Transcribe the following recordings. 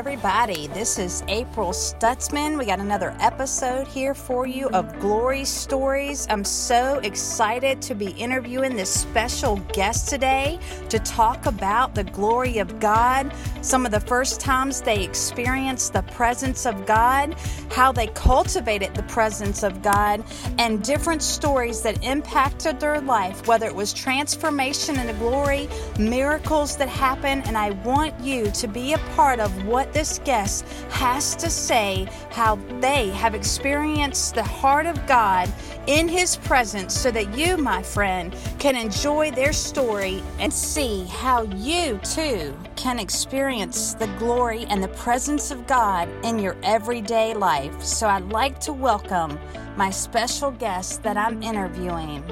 everybody. This is April Stutzman. We got another episode here for you of Glory Stories. I'm so excited to be interviewing this special guest today to talk about the glory of God, some of the first times they experienced the presence of God, how they cultivated the presence of God, and different stories that impacted their life, whether it was transformation into glory, miracles that happened. And I want you to be a part of what this guest has to say, how they have experienced the heart of God in His presence, so that you, my friend, can enjoy their story and see how you too can experience the glory and the presence of God in your everyday life. So I'd like to welcome my special guest that I'm interviewing.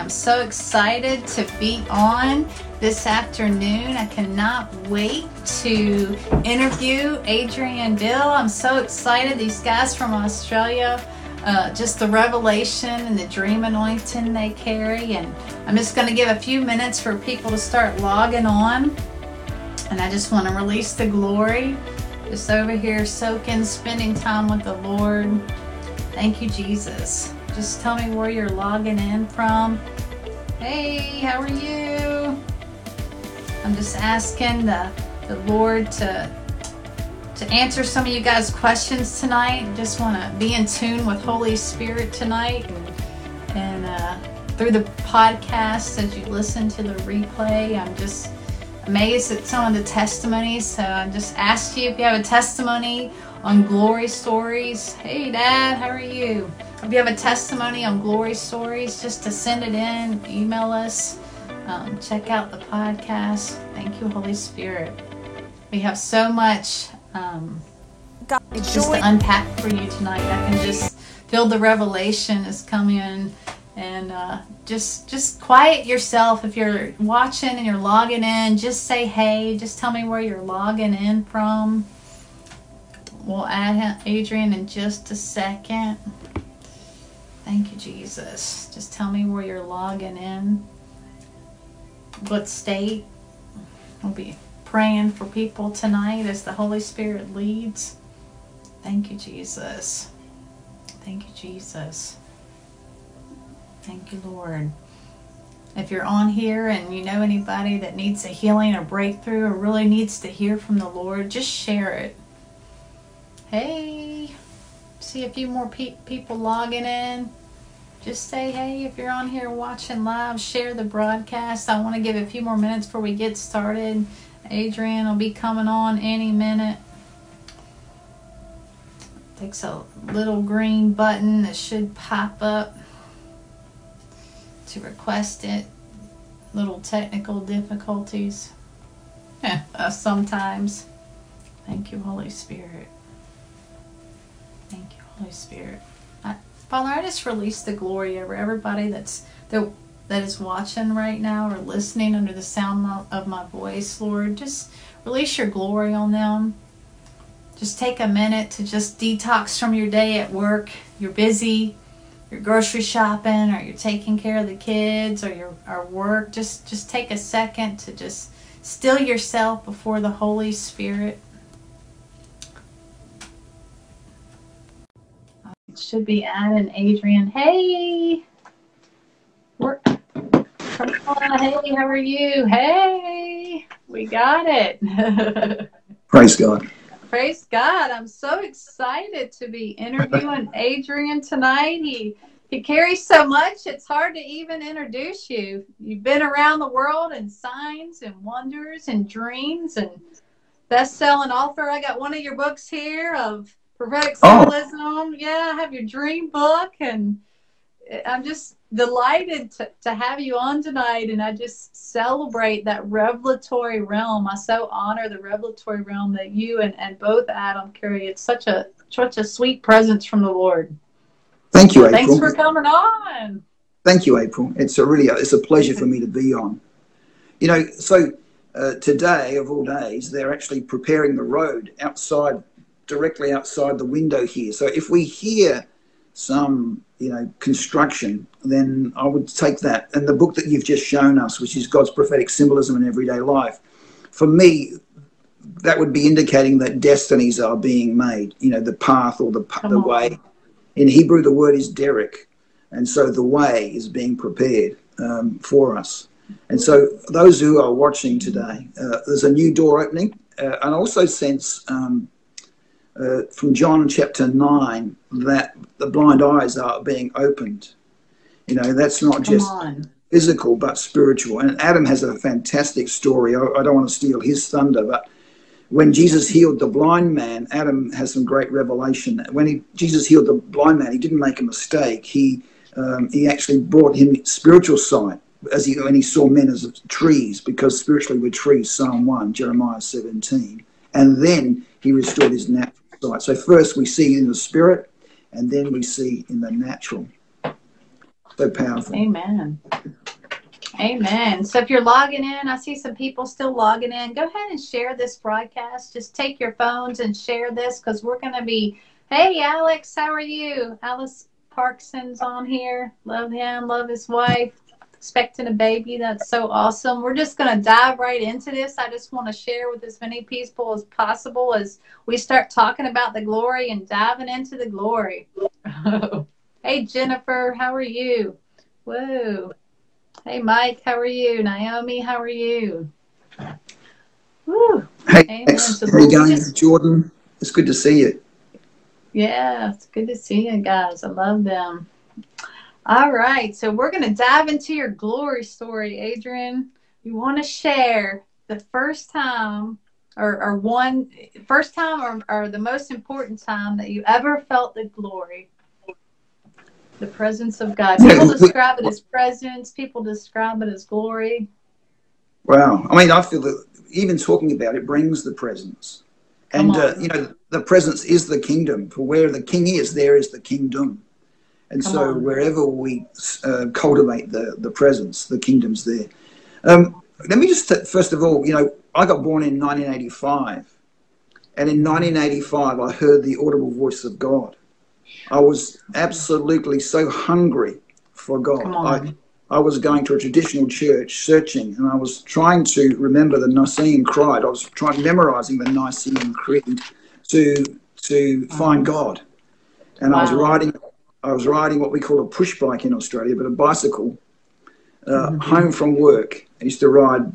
I'm so excited to be on this afternoon. I cannot wait to interview Adrian Dill. I'm so excited. These guys from Australia, uh, just the revelation and the dream anointing they carry. And I'm just going to give a few minutes for people to start logging on. And I just want to release the glory. Just over here soaking, spending time with the Lord. Thank you, Jesus. Just tell me where you're logging in from. Hey, how are you? I'm just asking the, the Lord to to answer some of you guys' questions tonight. Just want to be in tune with Holy Spirit tonight and, and uh, through the podcast as you listen to the replay. I'm just amazed at some of the testimonies. So I just ask you if you have a testimony on glory stories. Hey, Dad, how are you? If you have a testimony on glory stories, just to send it in, email us, um, check out the podcast. Thank you, Holy Spirit. We have so much um, just to unpack for you tonight. I can just feel the revelation is coming and uh, just just quiet yourself if you're watching and you're logging in just say hey just tell me where you're logging in from we'll add adrian in just a second Thank you, Jesus. Just tell me where you're logging in, what state. We'll be praying for people tonight as the Holy Spirit leads. Thank you, Jesus. Thank you, Jesus. Thank you, Lord. If you're on here and you know anybody that needs a healing or breakthrough or really needs to hear from the Lord, just share it. Hey, see a few more pe- people logging in. Just say hey if you're on here watching live share the broadcast. I want to give a few more minutes before we get started. Adrian will be coming on any minute. Takes a little green button that should pop up to request it. Little technical difficulties. Sometimes. Thank you holy spirit holy spirit Father, I just release the glory over everybody that's that that is watching right now or listening under the sound of my voice, Lord. Just release your glory on them. Just take a minute to just detox from your day at work. You're busy, you're grocery shopping, or you're taking care of the kids, or your or work. Just just take a second to just still yourself before the Holy Spirit. Should be adding Adrian. Hey, we're, come on. Hey, how are you? Hey, we got it. Praise God. Praise God. I'm so excited to be interviewing Adrian tonight. He he carries so much it's hard to even introduce you. You've been around the world in signs and wonders and dreams and best-selling author. I got one of your books here of prophetic symbolism. Oh. Yeah, I have your dream book, and I'm just delighted to, to have you on tonight. And I just celebrate that revelatory realm. I so honor the revelatory realm that you and, and both Adam carry. It's such a such a sweet presence from the Lord. Thank you, April. Thanks for coming on. Thank you, April. It's a really it's a pleasure for me to be on. You know, so uh, today of all days, they're actually preparing the road outside directly outside the window here. So if we hear some, you know, construction, then I would take that. And the book that you've just shown us, which is God's prophetic symbolism in everyday life, for me, that would be indicating that destinies are being made. You know, the path or the Come the on. way. In Hebrew, the word is derek, and so the way is being prepared um, for us. And so, those who are watching today, uh, there's a new door opening, uh, and I also sense um, uh, from John chapter nine that the blind eyes are being opened. You know, that's not Come just on. physical but spiritual. And Adam has a fantastic story. I, I don't want to steal his thunder, but when Jesus healed the blind man, Adam has some great revelation. When he, Jesus healed the blind man, he didn't make a mistake. He um, he actually brought him spiritual sight as he when he saw men as trees, because spiritually we're trees. Psalm one, Jeremiah seventeen, and then he restored his natural sight. So first we see in the spirit, and then we see in the natural. So powerful. Amen. Amen. So if you're logging in, I see some people still logging in. Go ahead and share this broadcast. Just take your phones and share this because we're going to be. Hey, Alex, how are you? Alice Parkson's on here. Love him. Love his wife. Expecting a baby. That's so awesome. We're just going to dive right into this. I just want to share with as many people as possible as we start talking about the glory and diving into the glory. hey, Jennifer, how are you? Whoa. Hey, Mike, how are you? Naomi, how are you? Woo. Hey, Amen. Alex, how are you going, Jordan? It's good to see you. Yeah, it's good to see you guys. I love them. All right, so we're going to dive into your glory story, Adrian. You want to share the first time or, or one first time or, or the most important time that you ever felt the glory, the presence of God. People describe it as presence, people describe it as glory. Wow. I mean, I feel that even talking about it brings the presence. And, uh, you know, the presence is the kingdom. For where the king is, there is the kingdom. And Come so on. wherever we uh, cultivate the, the presence, the kingdom's there. Um, let me just, t- first of all, you know, I got born in 1985. And in 1985, I heard the audible voice of God. I was absolutely so hungry for God. I. I was going to a traditional church searching, and I was trying to remember the Nicene Creed. I was trying memorizing the Nicene Creed to to find God. And I was Wow. I was riding what we call a push bike in Australia, but a bicycle, uh, Mhm. home from work. I used to ride,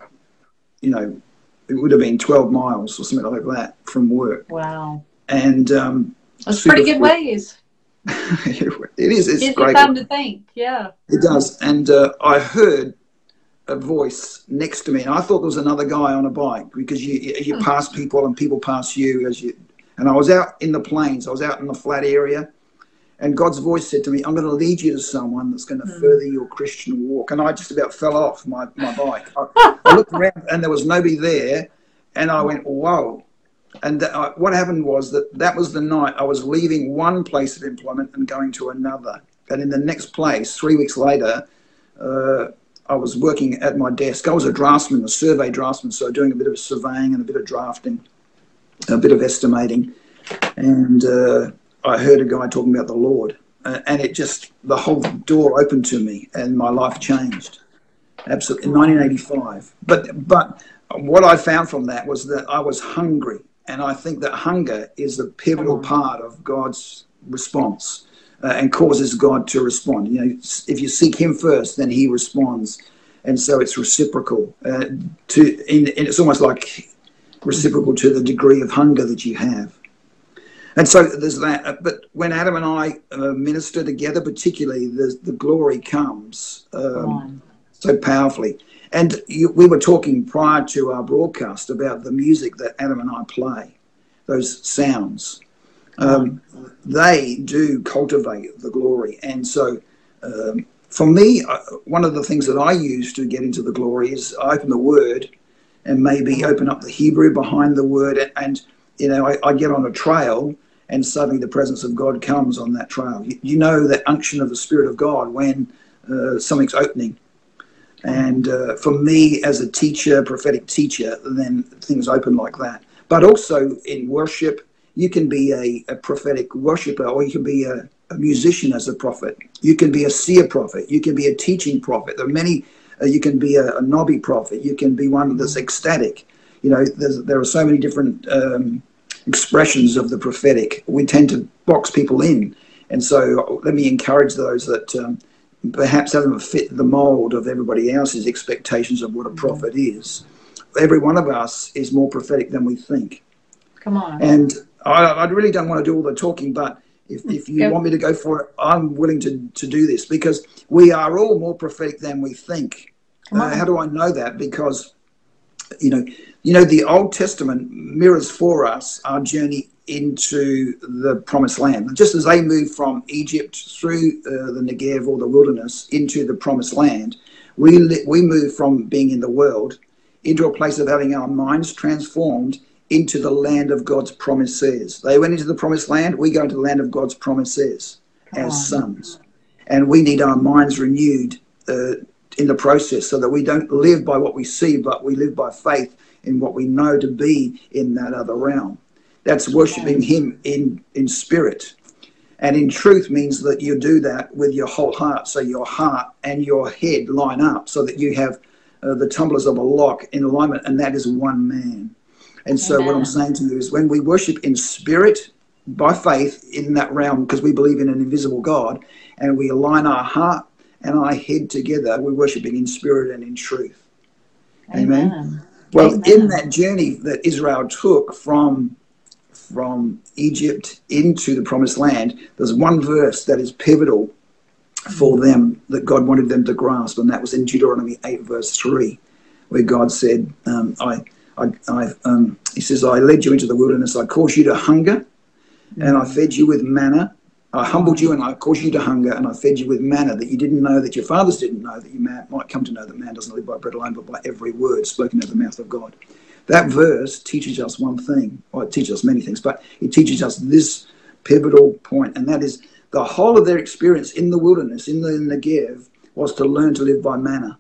you know, it would have been 12 miles or something like that from work. Wow. And um, That's pretty good ways. it is, it's Gives you great. time to think. Yeah. It does. And uh, I heard a voice next to me, and I thought there was another guy on a bike because you you Hmm. pass people and people pass you as you. And I was out in the plains. I was out in the flat area, and God's voice said to me, "I'm going to lead you to someone that's going to Hmm. further your Christian walk." And I just about fell off my my bike. I, I looked around, and there was nobody there, and I went, "Whoa." And th- uh, what happened was that that was the night I was leaving one place of employment and going to another. And in the next place, three weeks later, uh, I was working at my desk. I was a draftsman, a survey draftsman, so doing a bit of surveying and a bit of drafting, a bit of estimating. And uh, I heard a guy talking about the Lord, uh, and it just the whole door opened to me, and my life changed. Absolutely, in 1985. But but what I found from that was that I was hungry, and I think that hunger is a pivotal part of God's response uh, and causes God to respond. You know, if you seek Him first, then He responds, and so it's reciprocal. Uh, to in, in, it's almost like reciprocal to the degree of hunger that you have. And so there's that. Uh, But when Adam and I uh, minister together, particularly, the, the glory comes um, so powerfully. And you, we were talking prior to our broadcast about the music that Adam and I play, those sounds. Um, they do cultivate the glory. And so um, for me, uh, one of the things that I use to get into the glory is I open the word and maybe open up the Hebrew behind the word. And, and you know, I, I get on a trail and suddenly the presence of God comes on that trail. You, you know that unction of the Spirit of God when uh, something's opening. And uh, for me, as a teacher, prophetic teacher, then things open like that. But also in worship, you can be a, a prophetic worshiper, or you can be a, a musician as a prophet. You can be a seer prophet. You can be a teaching prophet. There are many. Uh, you can be a, a nabi prophet. You can be one that's ecstatic. you know, there are so many different um, expressions of the prophetic. We tend to box people in. And so let me encourage those that um, perhaps haven't fit the mold of everybody else's expectations of what a prophet is. Every one of us is more prophetic than we think. Come on. And I, I really don't want to do all the talking, but if, if you want me to go for it, I'm willing to, to do this because we are all more prophetic than we think. Uh, how do I know that? Because, you know, you know, the Old Testament mirrors for us our journey into the promised land. Just as they moved from Egypt through uh, the Negev or the wilderness into the promised land, we, li- we move from being in the world into a place of having our minds transformed into the land of God's promises. They went into the promised land, we go into the land of God's promises Come as on. sons. And we need our minds renewed uh, in the process so that we don't live by what we see, but we live by faith in what we know to be in that other realm. That's worshiping Him in, in spirit. And in truth means that you do that with your whole heart. So your heart and your head line up so that you have uh, the tumblers of a lock in alignment, and that is one man. And so, Amen. what I'm saying to you is when we worship in spirit by faith in that realm, because we believe in an invisible God, and we align our heart and I head together, we're worshiping in spirit and in truth. Amen. Amen. Well, Amen. in that journey that Israel took from from Egypt into the promised land, there's one verse that is pivotal for them that God wanted them to grasp, and that was in Deuteronomy 8, verse 3, where God said, um, I, I, I um, He says, I led you into the wilderness, I caused you to hunger, and I fed you with manna. I humbled you and I caused you to hunger, and I fed you with manna that you didn't know, that your fathers didn't know, that you might come to know that man doesn't live by bread alone, but by every word spoken out of the mouth of God. That verse teaches us one thing, or it teaches us many things, but it teaches us this pivotal point, and that is the whole of their experience in the wilderness, in the Negev, was to learn to live by manna.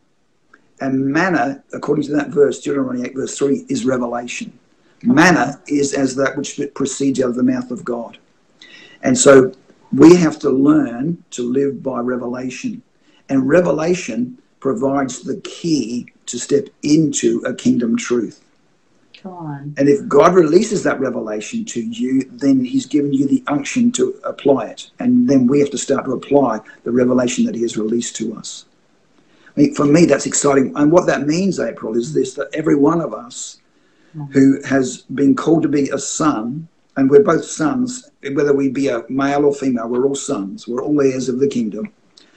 And manna, according to that verse, Deuteronomy 8, verse 3, is revelation. Manna is as that which proceeds out of the mouth of God. And so we have to learn to live by revelation. And revelation provides the key to step into a kingdom truth. On. And if God releases that revelation to you, then He's given you the unction to apply it. And then we have to start to apply the revelation that He has released to us. I mean, for me, that's exciting. And what that means, April, is this that every one of us hmm. who has been called to be a son, and we're both sons, whether we be a male or female, we're all sons, we're all heirs of the kingdom.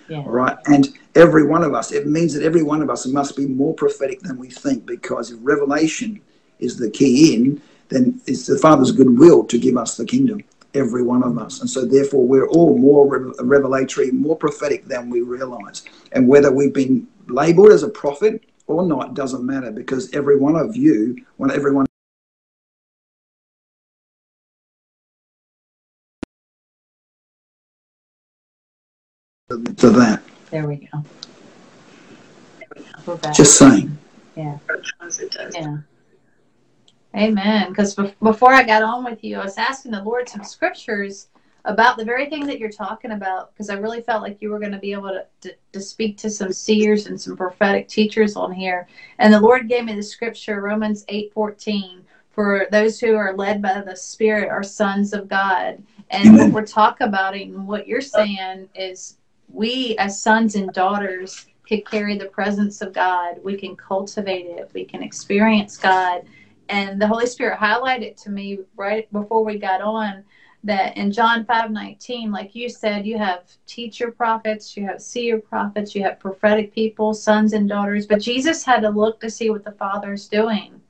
Yeah. All right. And every one of us, it means that every one of us must be more prophetic than we think because if revelation is the key in, then it's the Father's goodwill to give us the kingdom, every one of us. And so, therefore, we're all more revelatory, more prophetic than we realize. And whether we've been labeled as a prophet or not doesn't matter because every one of you, when everyone to that. There we go. Just saying. Yeah. Yeah. Amen. Because before I got on with you, I was asking the Lord some scriptures about the very thing that you're talking about because I really felt like you were going to be able to, to, to, speak to some seers and some prophetic teachers on here. And the Lord gave me the scripture, Romans 8 14, for those who are led by the Spirit are sons of God. And what we're talking about it, and what you're saying is we as sons and daughters could carry the presence of God. We can cultivate it. We can experience God and the Holy Spirit highlighted to me right before we got on that in John 5 19, like you said, you have teacher prophets, you have seer prophets, you have prophetic people, sons and daughters, but Jesus had to look to see what the Father is doing.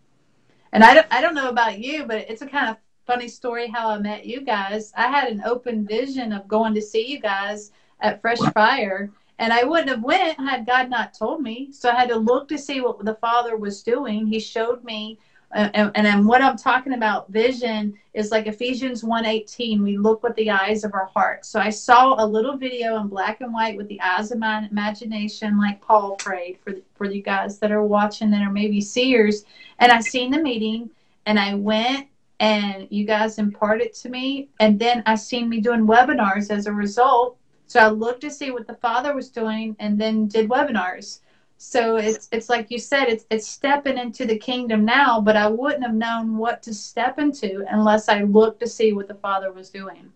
And I don't, I don't know about you, but it's a kind of funny story how I met you guys. I had an open vision of going to see you guys at Fresh Fire, and I wouldn't have went had God not told me. So I had to look to see what the Father was doing. He showed me uh, and, and what I'm talking about vision is like Ephesians 1:18 we look with the eyes of our heart. So I saw a little video in black and white with the eyes of my imagination like Paul prayed for for you guys that are watching that are maybe seers and I seen the meeting and I went and you guys imparted to me and then I seen me doing webinars as a result. So I looked to see what the father was doing and then did webinars. So it's it's like you said, it's it's stepping into the kingdom now, but I wouldn't have known what to step into unless I looked to see what the Father was doing.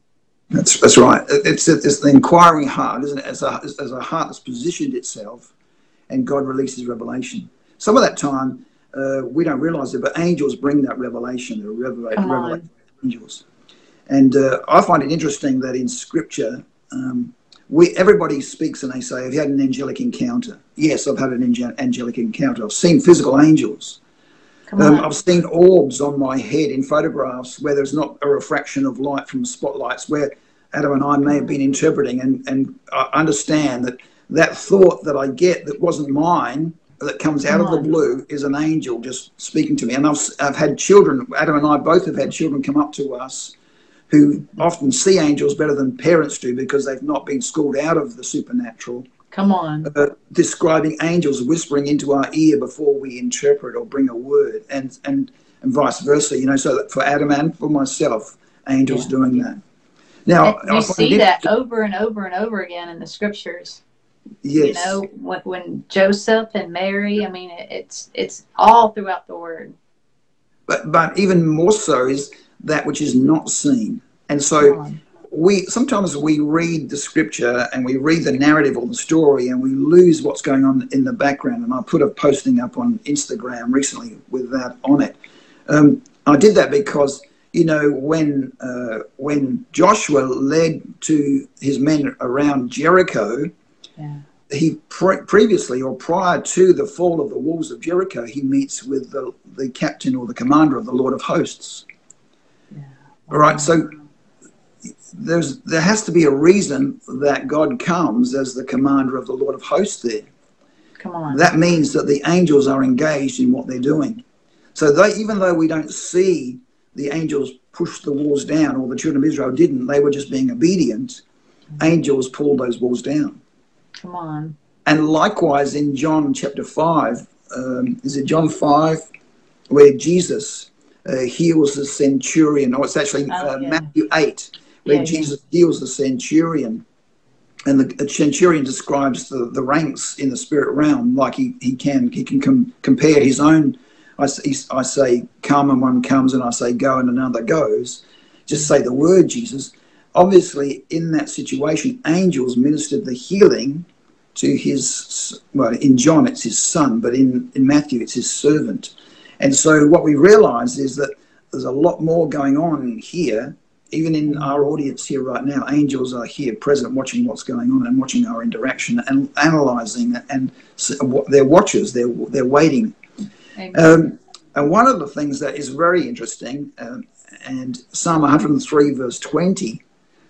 That's that's right. It's it's the inquiring heart, isn't it? As a as a heart that's positioned itself, and God releases revelation. Some of that time uh, we don't realize it, but angels bring that revelation. The revela- revelation angels, and uh, I find it interesting that in Scripture, um, we everybody speaks and they say, "Have you had an angelic encounter?" Yes, I've had an angelic encounter. I've seen physical angels. Um, I've seen orbs on my head in photographs where there's not a refraction of light from spotlights, where Adam and I may have been interpreting, and, and I understand that that thought that I get that wasn't mine, that comes out of the blue, is an angel just speaking to me. And I've, I've had children, Adam and I both have had children come up to us who often see angels better than parents do because they've not been schooled out of the supernatural. Come on. Uh, describing angels whispering into our ear before we interpret or bring a word, and and and vice versa. You know, so for Adam and for myself, angels yeah. doing that. Now and you see that over and over and over again in the scriptures. Yes. You know, when, when Joseph and Mary. I mean, it, it's it's all throughout the word. But but even more so is that which is not seen, and so we sometimes we read the scripture and we read the narrative or the story and we lose what's going on in the background. And I put a posting up on Instagram recently with that on it. Um, I did that because you know when uh, when Joshua led to his men around Jericho. Yeah. He pre- previously or prior to the fall of the walls of Jericho, he meets with the, the captain or the commander of the Lord of Hosts. All right, so there's there has to be a reason that God comes as the commander of the Lord of hosts there. Come on. That means that the angels are engaged in what they're doing. So they, even though we don't see the angels push the walls down, or the children of Israel didn't, they were just being obedient. Mm-hmm. Angels pulled those walls down. Come on. And likewise in John chapter 5, um, is it John 5, where Jesus uh, heals the centurion, or it's actually oh, uh, yeah. Matthew 8, where yeah, Jesus heals the centurion. And the centurion describes the, the ranks in the spirit realm like he, he can he can com- compare his own. I, I say come and one comes, and I say go and another goes. Just say the word Jesus. Obviously, in that situation, angels ministered the healing to his well in John it's his son, but in in Matthew it's his servant. And so what we realize is that there's a lot more going on here even in our audience here right now, angels are here present watching what's going on and watching our interaction and analyzing and they're watchers, they're, they're waiting. Um, and one of the things that is very interesting, um, and Psalm 103, verse 20,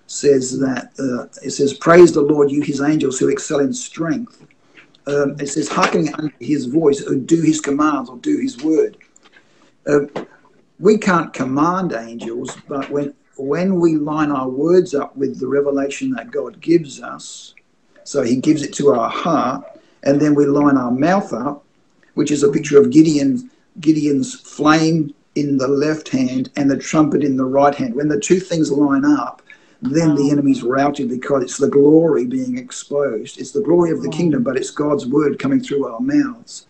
says that uh, it says, Praise the Lord, you his angels who excel in strength. Um, it says, hearkening unto his voice, or do his commands, or do his word. Uh, we can't command angels, but when when we line our words up with the revelation that God gives us, so He gives it to our heart, and then we line our mouth up, which is a picture of Gideon, Gideon's flame in the left hand and the trumpet in the right hand. When the two things line up, then the enemy's routed because it's the glory being exposed. It's the glory of the kingdom, but it's God's word coming through our mouths.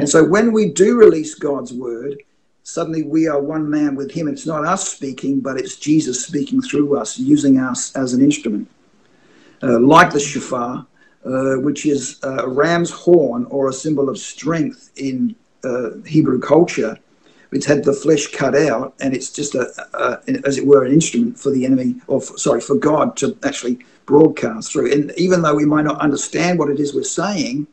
And so when we do release God's word, suddenly we are one man with him. It's not us speaking, but it's Jesus speaking through us, using us as an instrument. Uh, like the shofar, uh, which is a ram's horn or a symbol of strength in uh, Hebrew culture. It's had the flesh cut out, and it's just a, a, as it were, an instrument for the enemy, or for, sorry, for God to actually broadcast through. And even though we might not understand what it is we're saying,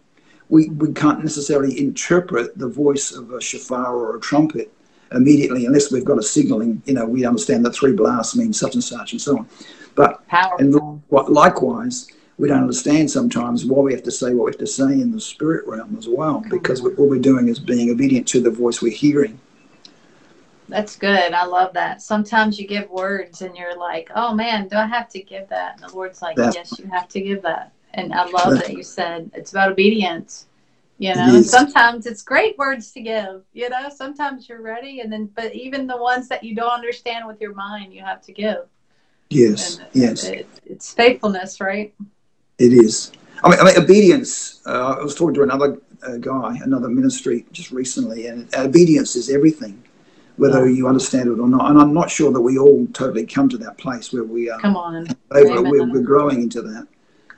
we, we can't necessarily interpret the voice of a shofar or a trumpet immediately unless we've got a signaling. You know, we understand that three blasts mean such and such and so on. But Powerful. and likewise, we don't understand sometimes why we have to say what we have to say in the spirit realm as well, because what we're doing is being obedient to the voice we're hearing. That's good. I love that. Sometimes you give words and you're like, oh man, do I have to give that? And the Lord's like, yes, you have to give that. And I love that you said it's about obedience you know and sometimes it's great words to give you know sometimes you're ready and then but even the ones that you don't understand with your mind you have to give yes and, yes it, it's faithfulness right it is I mean, I mean obedience. Uh, I was talking to another uh, guy, another ministry just recently, and obedience is everything, whether yeah. you understand it or not. And I'm not sure that we all totally come to that place where we are. Come on. Over, we're, we're, growing into that.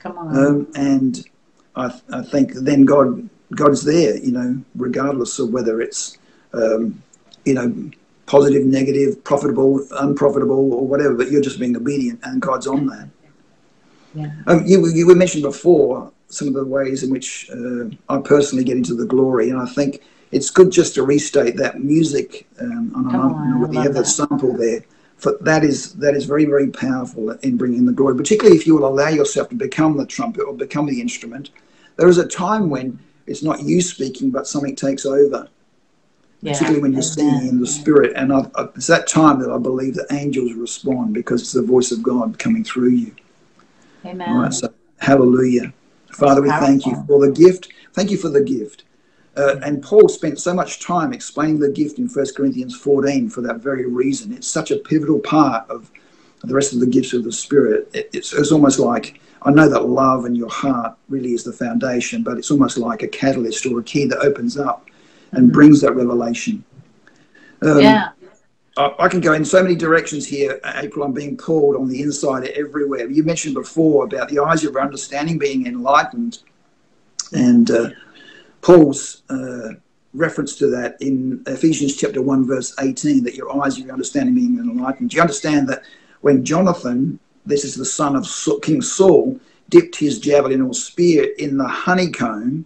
Come on. Um, and I, I think then God God's there, you know, regardless of whether it's, um, you know, positive, negative, profitable, unprofitable, or whatever. But you're just being obedient, and God's on that. Yeah. Um, you, you were mentioned before some of the ways in which uh, I personally get into the glory, and I think it's good just to restate that music. Um, and Come I you have that sample there. For that is that is very very powerful in bringing the glory, particularly if you will allow yourself to become the trumpet or become the instrument. There is a time when it's not you speaking, but something takes over. Yeah, particularly when you're singing in the spirit, and I, I, it's that time that I believe that angels respond because it's the voice of God coming through you. Amen. All right, so hallelujah. Father, we thank you for the gift. Thank you for the gift. Uh, and Paul spent so much time explaining the gift in 1 Corinthians 14 for that very reason. It's such a pivotal part of the rest of the gifts of the Spirit. It, it's, it's almost like I know that love and your heart really is the foundation, but it's almost like a catalyst or a key that opens up and mm-hmm. brings that revelation. Um, yeah. I can go in so many directions here, April. I'm being pulled on the inside everywhere. You mentioned before about the eyes of your understanding being enlightened, and uh, Paul's uh, reference to that in Ephesians chapter 1, verse 18, that your eyes your understanding being enlightened. Do you understand that when Jonathan, this is the son of King Saul, dipped his javelin or spear in the honeycomb?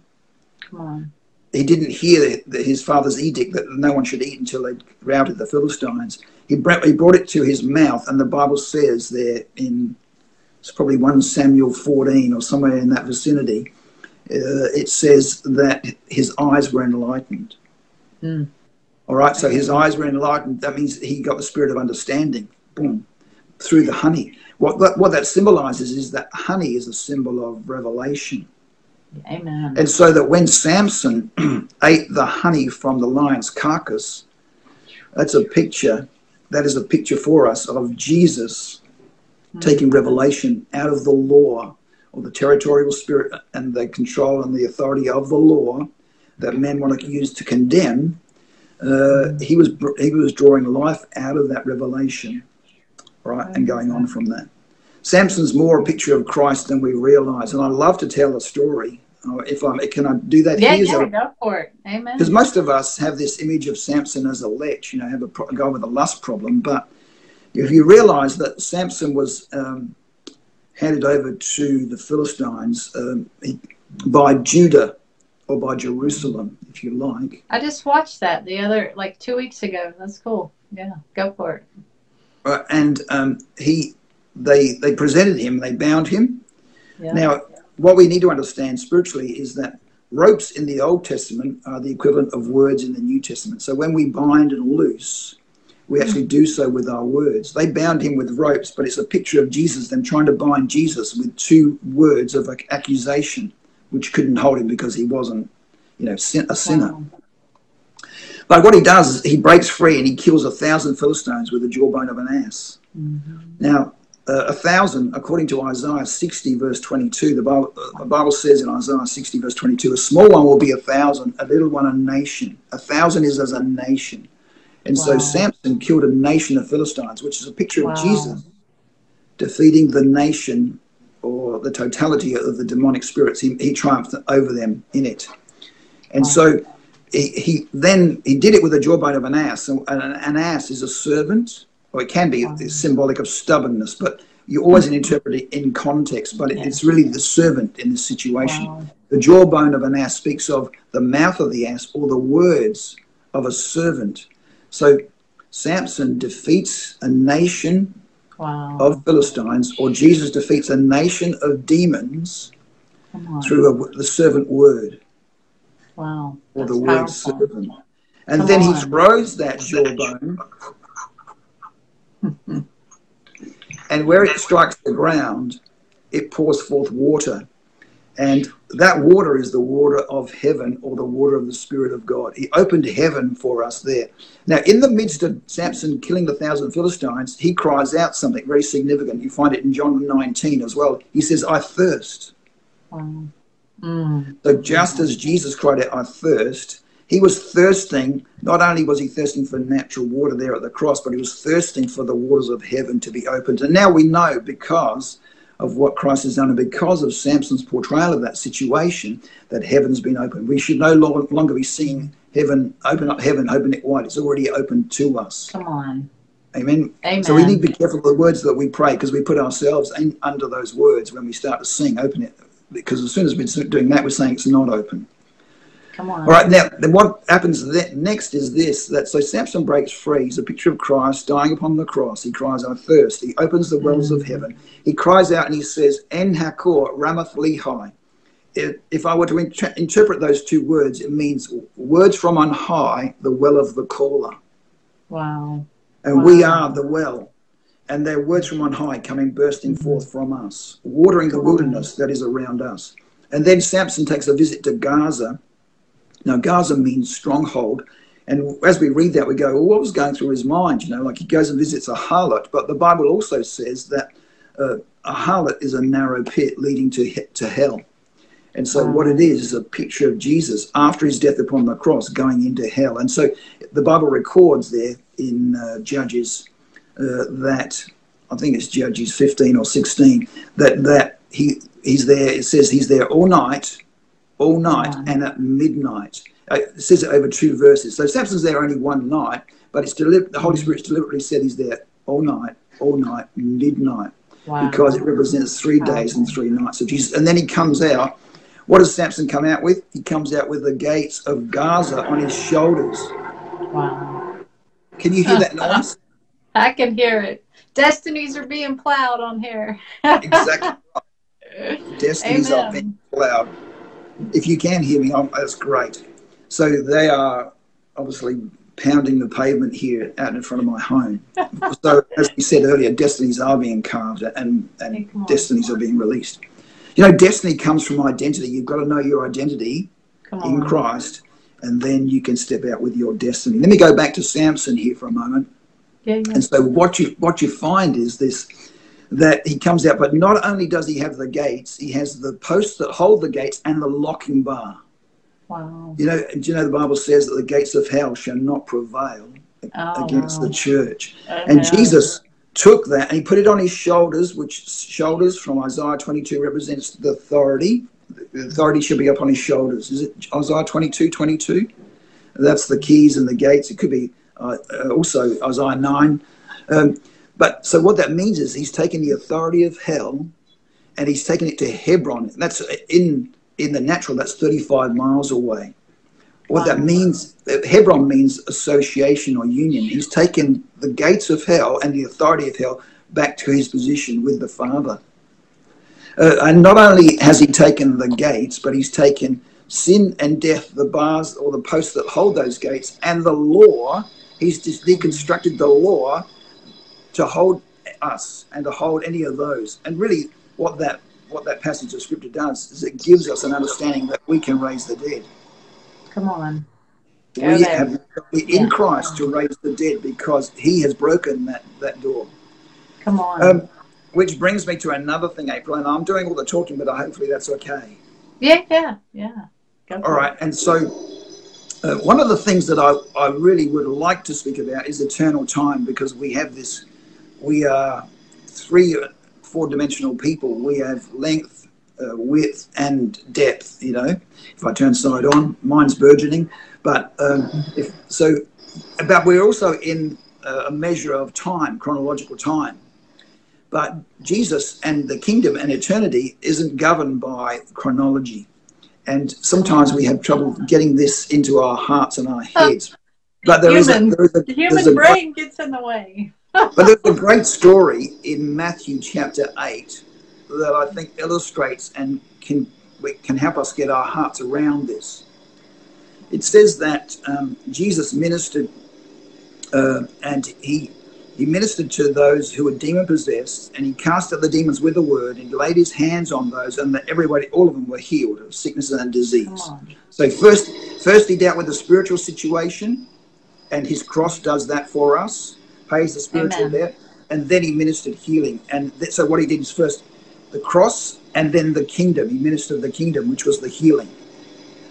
He didn't hear the, his father's edict that no one should eat until they'd routed the Philistines. He brought, he brought it to his mouth, and the Bible says there in it's probably 1 Samuel 14 or somewhere in that vicinity, uh, it says that his eyes were enlightened. Mm. All right, so his eyes were enlightened. That means he got the spirit of understanding, boom, through the honey. What that, what that symbolizes is that honey is a symbol of revelation. Amen. And so that when Samson ate the honey from the lion's carcass, that's a picture, that is a picture for us of Jesus mm-hmm. taking revelation out of the law or the territorial spirit and the control and the authority of the law that men want to use to condemn. Uh, he was he was drawing life out of that revelation, right, and going on from that. Samson's more a picture of Christ than we realize. And I love to tell a story. Uh, if I can I do that yeah? Yeah, go for it. Amen. Because most of us have this image of Samson as a lech, you know, have a, pro- a guy with a lust problem. But if you realize that Samson was um, handed over to the Philistines um, by Judah or by Jerusalem, if you like. I just watched that the other, like two weeks ago. That's cool. Yeah, go for it. Uh, and um, he they they presented him, they bound him. Yeah. Now, what we need to understand spiritually is that ropes in the Old Testament are the equivalent of words in the New Testament. So when we bind and loose, we actually do so with our words. They bound him with ropes, but it's a picture of Jesus, them trying to bind Jesus with two words of accusation, which couldn't hold him because he wasn't, you know, a sinner. Wow. But what he does is he breaks free and he kills a thousand Philistines with the jawbone of an ass. Mm-hmm. Now, uh, a thousand, according to Isaiah 60, verse 22, the Bible, the Bible says in Isaiah 60, verse 22, a small one will be a thousand, a little one a nation. A thousand is as a nation. And wow. so Samson killed a nation of Philistines, which is a picture wow. of Jesus defeating the nation or the totality of the demonic spirits. He, he triumphed over them in it. And wow. so he, he, then he did it with the jawbone of an ass. And an, an ass is a servant or it can be symbolic of stubbornness, but you always mm-hmm. interpret it in context. But yeah. it's really the servant in this situation. Wow. The jawbone of an ass speaks of the mouth of the ass or the words of a servant. So Samson defeats a nation wow. of Philistines, or Jesus defeats a nation of demons through a, the servant word. Wow. Or the word powerful. servant. And Come then on. he throws that jawbone and where it strikes the ground, it pours forth water. And that water is the water of heaven or the water of the Spirit of God. He opened heaven for us there. Now, in the midst of Samson killing the thousand Philistines, he cries out something very significant. You find it in John 19 as well. He says, I thirst. Wow. Mm. So just as Jesus cried out, I thirst, he was thirsting. Not only was he thirsting for natural water there at the cross, but he was thirsting for the waters of heaven to be opened. And now we know because of what Christ has done and because of Samson's portrayal of that situation that heaven's been opened. We should no longer be seeing heaven, open up heaven, open it wide. It's already open to us. Come on. Amen. Amen. So we need to be careful of the words that we pray because we put ourselves in, under those words when we start to sing, open it. Because as soon as we're doing that, we're saying it's not open. Come on. All right, now then what happens next is this: that so Samson breaks free. He's a picture of Christ dying upon the cross. He cries, "I thirst." He opens the wells mm. of heaven. He cries out and he says, "En hakor ramath lehi." If I were to inter- interpret those two words, it means words from on high, the well of the caller. Wow. And wow. we are the well. And they're words from on high coming bursting mm-hmm. forth from us, watering the wilderness that is around us. And then Samson takes a visit to Gaza now, Gaza means stronghold. And as we read that, we go, well, what was going through his mind? You know, like he goes and visits a harlot. But the Bible also says that uh, a harlot is a narrow pit leading to, to hell. And so, what it is is a picture of Jesus after his death upon the cross going into hell. And so, the Bible records there in uh, Judges uh, that I think it's Judges 15 or 16 that that he he's there. It says he's there all night all night and at midnight. Uh, it says it over two verses. So Samson's there only one night, but it's deli- the Holy Spirit's deliberately said he's there all night, all night, midnight, wow. because it represents three days and three nights of Jesus. And then he comes out. What does Samson come out with? He comes out with the gates of Gaza on his shoulders. Wow. Can you hear that noise? I can hear it. Destinies are being plowed on here. exactly. Destinies Amen. are being plowed if you can hear me, I'm, that's great. So they are obviously pounding the pavement here out in front of my home. so as we said earlier, destinies are being carved and, and destinies are being released. You know, destiny comes from identity. You've got to know your identity in Christ, and then you can step out with your destiny. Let me go back to Samson here for a moment. Yeah, yeah. And so what you what you find is this that he comes out. But not only does he have the gates, he has the posts that hold the gates and the locking bar. Wow. You know, do you know the Bible says that the gates of hell shall not prevail oh, against wow. the church. Okay. And Jesus took that and he put it on his shoulders, which shoulders from Isaiah 22 represents the authority. The authority should be up on his shoulders. Is it Isaiah 22, 22? That's the keys and the gates. It could be uh, uh also Isaiah 9. Um, but so what that means is he's taken the authority of hell and he's taken it to Hebron. That's in in the natural, that's 35 miles away. What wow. that means, Hebron means association or union. He's taken the gates of hell and the authority of hell back to his position with the Father. Uh, and not only has he taken the gates, but he's taken sin and death, the bars or the posts that hold those gates, and the law. He's just deconstructed the law to hold us and to hold any of those. And really, what that what that passage of scripture does is it gives us an understanding that we can raise the dead. Come on. We yeah, have in yeah. Christ to raise the dead because He has broken that that door. Come on. Um, which brings me to another thing, April, and I'm doing all the talking, but hopefully that's okay. Yeah, yeah, yeah. All right, and so uh, one of the things that I, I really would like to speak about is eternal time because we have this we are three four dimensional people. We have length, uh, width, and depth. You know, if I turn side on, mine's burgeoning. But um, if so, but we're also in a measure of time, chronological time. But Jesus and the kingdom and eternity isn't governed by chronology. And sometimes we have trouble getting this into our hearts and our heads. But there human, is a, there is a, the human a, brain gets in the way but there's a great story in Matthew chapter 8 that I think illustrates and can, can help us get our hearts around this. It says that um, Jesus ministered uh, and he, he ministered to those who were demon possessed and he cast out the demons with a word and he laid his hands on those and everybody, all of them were healed of sickness and disease. So first, first he dealt with the spiritual situation and his cross does that for us pays the spiritual Amen. debt, and then he ministered healing. And th- so what he did is first, the cross and then the kingdom. He ministered the kingdom, which was the healing.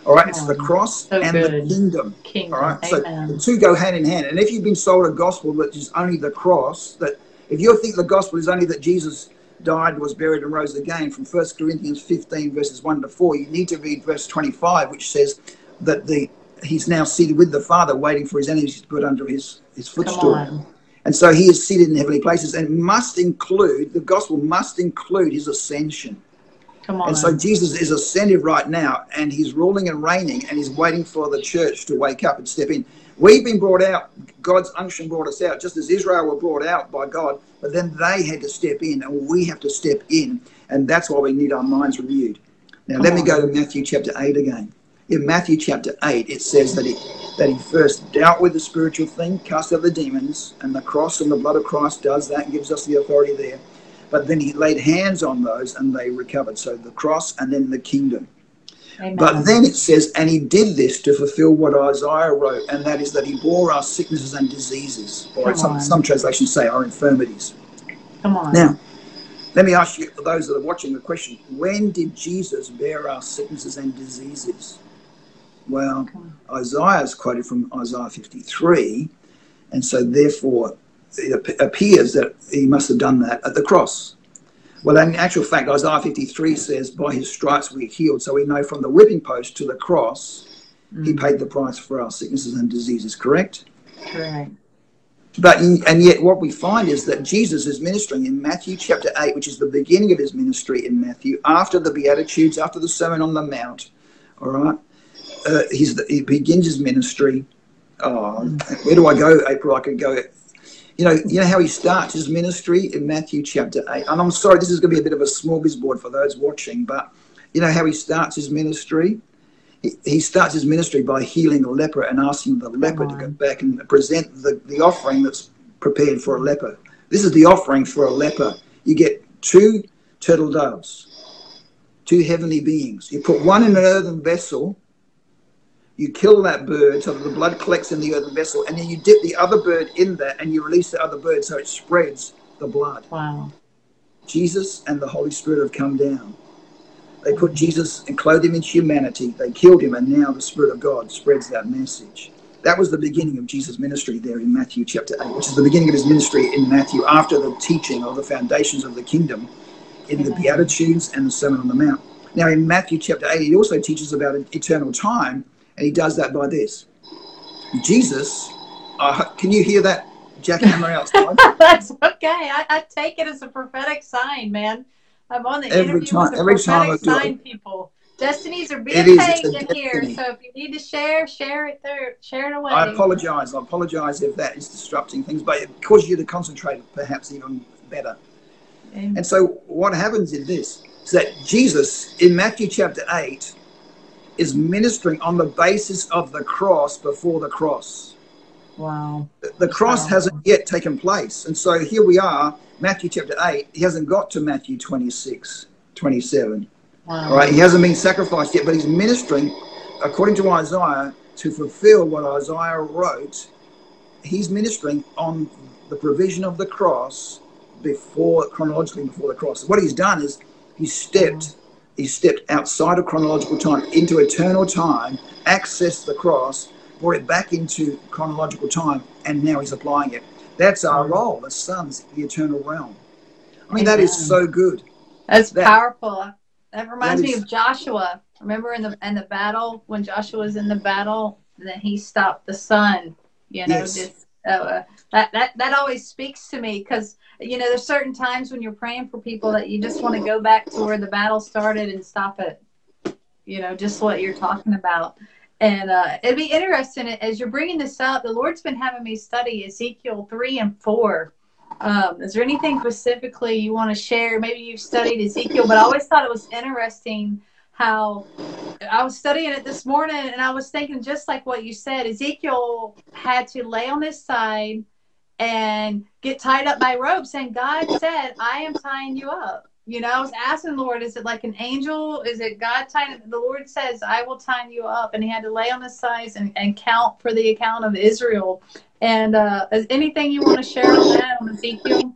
All right, it's the cross So and good. the kingdom. Kingdom. All right, so the two go hand in hand. And if you've been sold a gospel which is only the cross, that if you think the gospel is only that Jesus died, was buried, and rose again, from 1 Corinthians 15 verses 1 to 4, you need to read verse 25, which says that the he's now seated with the Father, waiting for his enemies to put under his his footstool. On. And so he is seated in heavenly places, and must include the gospel must include his ascension. Come on. And so Jesus is ascended right now, and he's ruling and reigning, and he's waiting for the church to wake up and step in. We've been brought out, God's unction brought us out, just as Israel were brought out by God, but then they had to step in, and we have to step in, and that's why we need our minds renewed. Now, Come let me go to Matthew chapter 8 again. In Matthew chapter 8, it says that he, that he first dealt with the spiritual thing, cast out the demons, and the cross and the blood of Christ does that and gives us the authority there. But then he laid hands on those and they recovered. So the cross and then the kingdom. Amen. But then it says, and he did this to fulfill what Isaiah wrote, and that is that he bore our sicknesses and diseases. Or some, some translations say our infirmities. Come on. Now, let me ask you, those that are watching, the question when did Jesus bear our sicknesses and diseases? Well, Come Isaiah is quoted from Isaiah 53, and so therefore it appears that he must have done that at the cross. Well, in actual fact, Isaiah 53 says, By his stripes we're healed. So we know from the whipping post to the cross, he Mm, paid the price for our sicknesses and diseases, correct? correct. But and yet, what we find is that Jesus is ministering in Matthew chapter 8, which is the beginning of his ministry in Matthew, after the Beatitudes, after the Sermon on the Mount. All right. Uh, he's, he begins his ministry. Oh, where do I go, April? I could go. You know, you know how he starts his ministry in Matthew chapter 8. And I'm sorry, this is going to be a bit of a smorgasbord for those watching, but you know how he starts his ministry? He, he starts his ministry by healing a leper and asking the leper to go back and present the, the offering that's prepared for a leper. This is the offering for a leper. You get two turtle doves, two heavenly beings. You put one in an earthen vessel, you kill that bird so that the blood collects in the earthen vessel, and then you dip the other bird in that and you release the other bird so it spreads the blood. Wow. Jesus and the Holy Spirit have come down. They put Jesus and clothed him in humanity. They killed him, and now the Spirit of God spreads that message. That was the beginning of Jesus' ministry there in Matthew chapter 8, which is the beginning of his ministry in Matthew after the teaching of the foundations of the kingdom in the Beatitudes and the Sermon on the Mount. Now, in Matthew chapter 8, he also teaches about eternal time, and he does that by this. Jesus, uh, can you hear that jackhammer outside? That's okay. I, I take it as a prophetic sign, man. I'm on the Every interview time- with the every time prophetic I do it- sign people. Destinies are being paid in here, so if you need to share, share it there, share it away. I apologize. I apologize if that is disrupting things, but it causes you to concentrate perhaps even better. Amen. And so, what happens in this is that Jesus in Matthew chapter 8 is ministering on the basis of the cross before the cross. Wow. The- cross Wow. hasn't yet taken place. And so, here we are, Matthew chapter 8. He hasn't got to Matthew 26, 27. Wow. All right, he hasn't been sacrificed yet, but he's ministering according to Isaiah to fulfill what Isaiah wrote. He's ministering on the provision of the cross before chronologically before the cross. What he's done is he stepped he stepped outside of chronological time into eternal time, accessed the cross, brought it back into chronological time, and now he's applying it. That's our role as sons in the eternal realm. I mean, that is so good. That's That- powerful. That reminds that me of Joshua. Remember in the in the battle when Joshua was in the battle, and then he stopped the sun. You know, Yes. just uh, that that that always speaks to me because you know there's certain times when you're praying for people that you just want to go back to where the battle started and stop it. You know, just what you're talking about. And uh, it'd be interesting as you're bringing this up. The Lord's been having me study Ezekiel three and four. Um, is there anything specifically you want to share? Maybe you've studied Ezekiel, but I always thought it was interesting how I was studying it this morning and I was thinking just like what you said, Ezekiel had to lay on his side and get tied up by ropes and God said, I am tying you up. You know, I was asking the Lord, is it like an angel? Is it God tying? The Lord says, I will tie you up. And he had to lay on his sides and, and count for the account of Israel. And uh, is anything you want to share on that on Ezekiel?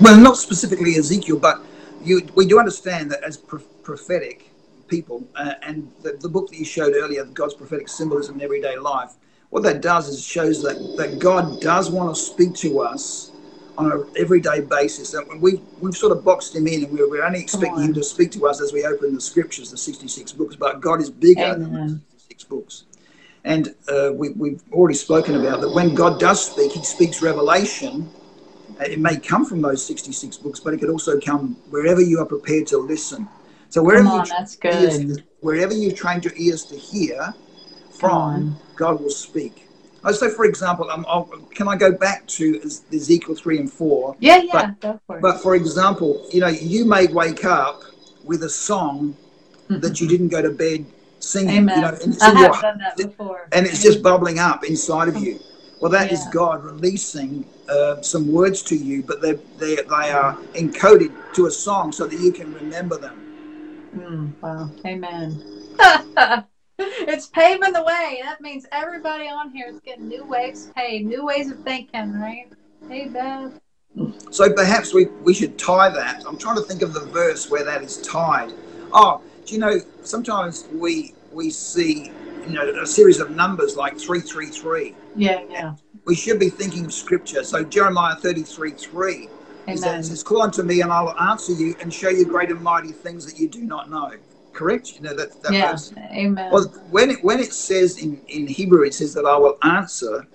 well, not specifically Ezekiel, but you we do understand that as pro- prophetic people, uh, and the, the book that you showed earlier, God's prophetic symbolism in everyday life, what that does is shows that that God does want to speak to us on an everyday basis. And we we've sort of boxed him in, and we're, we're only expecting him to speak to us as we open the scriptures, the 66 books. But God is bigger Amen. than the 66 books. And uh, we, we've already spoken about that when God does speak, He speaks revelation. It may come from those 66 books, but it could also come wherever you are prepared to listen. So wherever on, you good. To, wherever you trained your ears to hear from, God will speak. So, for example, um, can I go back to Ezekiel 3 and 4? Yeah, yeah, but, go for it. But for example, you know, you may wake up with a song mm-hmm. that you didn't go to bed singing. Amen. You know, and I have your, done that before. And it's just bubbling up inside of you. Well, that yeah. is God releasing uh, some words to you, but they they they are encoded to a song so that you can remember them. Mm, wow. Amen. it's paving the way. That means everybody on here is getting new ways paid, new ways of thinking, right? Hey, Beth. So perhaps we, we should tie that. I'm trying to think of the verse where that is tied. Oh, do you know, sometimes we we see, you know, a series of numbers like 333. Yeah, yeah. We should be thinking of scripture. So Jeremiah 33 3 it says, Call unto me and I will answer you and show you great and mighty things that you do not know correct? You know that, that yeah. Verse. Amen. Well, when it when it says in in Hebrew, it says that I will answer.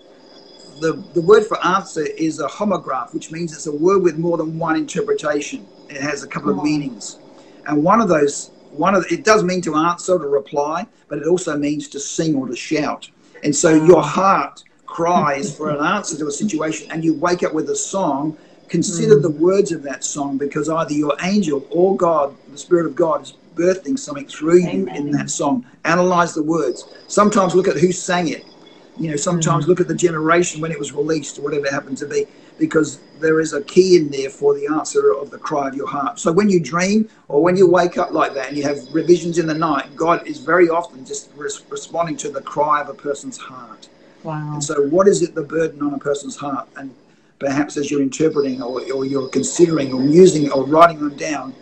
The the word for answer is a homograph, which means it's a word with more than one interpretation. It has a couple Come of meanings, and one of those one of the, it does mean to answer to reply, but it also means to sing or to shout. And so your heart cries for an answer to a situation, and you wake up with a song consider mm. the words of that song because either your angel or God, the Spirit of God, is birthing something through you Amen. in that song. Analyze the words. Sometimes look at who sang it. You know, sometimes mm. look at the generation when it was released or whatever it happened to be, because there is a key in there for the answer of the cry of your heart. So when you dream or when you wake up like that and you have revisions in the night, God is very often just res- responding to the cry of a person's heart. Wow. And so, what is it the burden on a person's heart? And perhaps as you're interpreting or, or you're considering or musing or writing them down,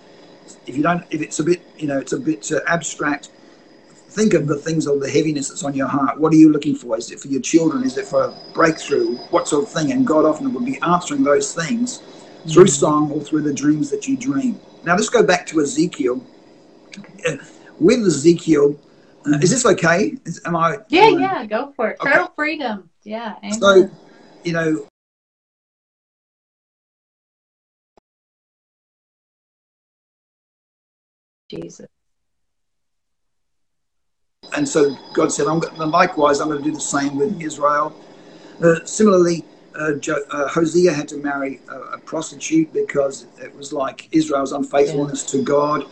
if you don't, if it's a bit, you know, it's a bit uh, abstract, think of the things of the heaviness that's on your heart. What are you looking for? Is it for your children? Is it for a breakthrough? What sort of thing? And God often will be answering those things through mm. song or through the dreams that you dream. Now let's go back to Ezekiel. Uh, with Ezekiel, uh, is this okay? Is, am I? Yeah, am I, yeah, go for it. Okay. Total freedom. Yeah. Amen. So, you know, Jesus. And so God said, I'm going, likewise, I'm going to do the same with Israel. Uh, similarly, uh, jo- uh, Hosea had to marry a, a, prostitute because it was like Israel's unfaithfulness yeah. to God.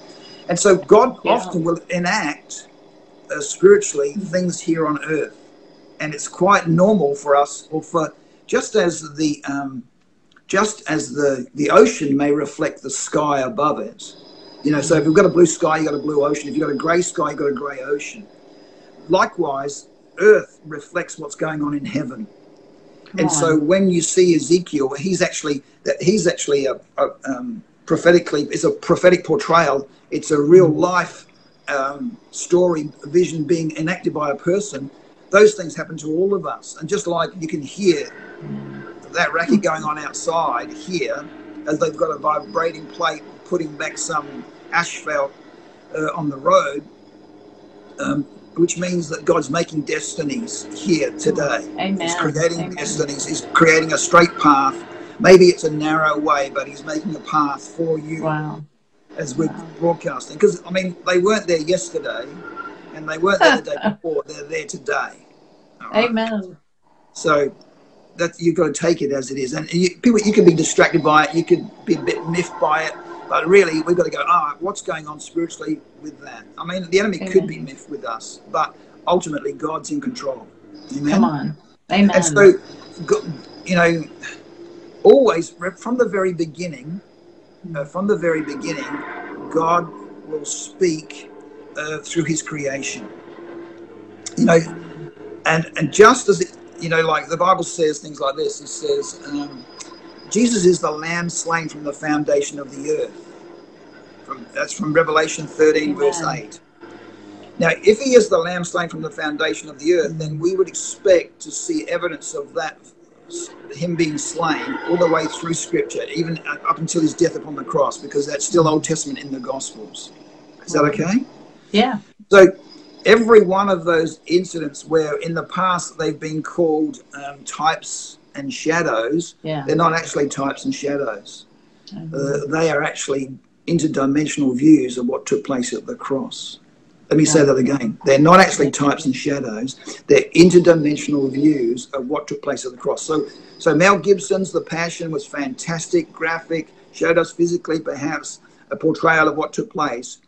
And so God yeah. often will enact uh, spiritually things here on earth. And it's quite normal for us, or for just as the um, just as the the ocean may reflect the sky above it, you know, so if you've got a blue sky, you've got a blue ocean. If you've got a grey sky, you've got a grey ocean. Likewise, earth reflects what's going on in heaven. Come and on. so when you see Ezekiel, he's actually that he's actually a, a um, prophetically it's a prophetic portrayal. It's a real mm. life um, story, vision being enacted by a person. Those things happen to all of us, and just like you can hear that racket going on outside here, as they've got a vibrating plate putting back some asphalt uh, on the road, um, which means that God's making destinies here today. Amen. He's creating Amen. destinies. He's creating a straight path. Maybe it's a narrow way, but He's making a path for you wow. as we're wow. broadcasting. Because, I mean, they weren't there yesterday and they weren't there the day before. They're there today. Right? Amen. So that you've got to take it as it is. And you, people, you can be distracted by it. You could be a bit miffed by it but really, we've got to go, all right, what's going on spiritually with that? I mean, the enemy Amen. could be miffed with us, but ultimately, God's in control. Amen. Come on. Amen. And so, you know, always from the very beginning, uh, from the very beginning, God will speak uh, through his creation. You know, and, and just as it, you know, like the Bible says things like this, it says, um, Jesus is the lamb slain from the foundation of the earth. From, that's from Revelation 13, verse 8. Now, if he is the lamb slain from the foundation of the earth, then we would expect to see evidence of that, him being slain, all the way through Scripture, even up until his death upon the cross, because that's still Old Testament in the Gospels. Is that okay? Yeah. So, every one of those incidents where in the past they've been called um, types and shadows, yeah. they're not actually types and shadows. Uh, they are actually interdimensional views of what took place at the cross. Let me say that again. They're not actually types and shadows. They're interdimensional views of what took place at the cross. So, so Mel Gibson's The Passion was fantastic, graphic, showed us physically perhaps a portrayal of what took place,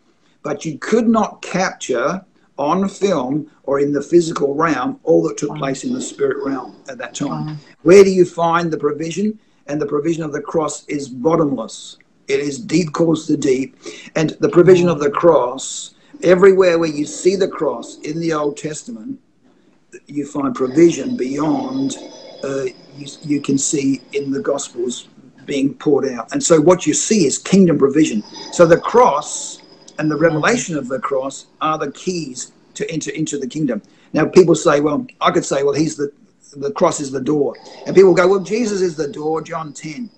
but you could not capture on film or in the physical realm all that took place in the spirit realm at that time. Where do you find the provision? And the provision of the cross is bottomless. It is deep calls to deep. And the provision of the cross, everywhere where you see the cross in the Old Testament, you find provision beyond uh, you, you can see in the Gospels being poured out. And so what you see is kingdom provision. So the cross and the revelation of the cross are the keys to enter into the kingdom. Now people say, well, I could say, well, he's the the cross is the door. And people go, well, Jesus is the door, John 10.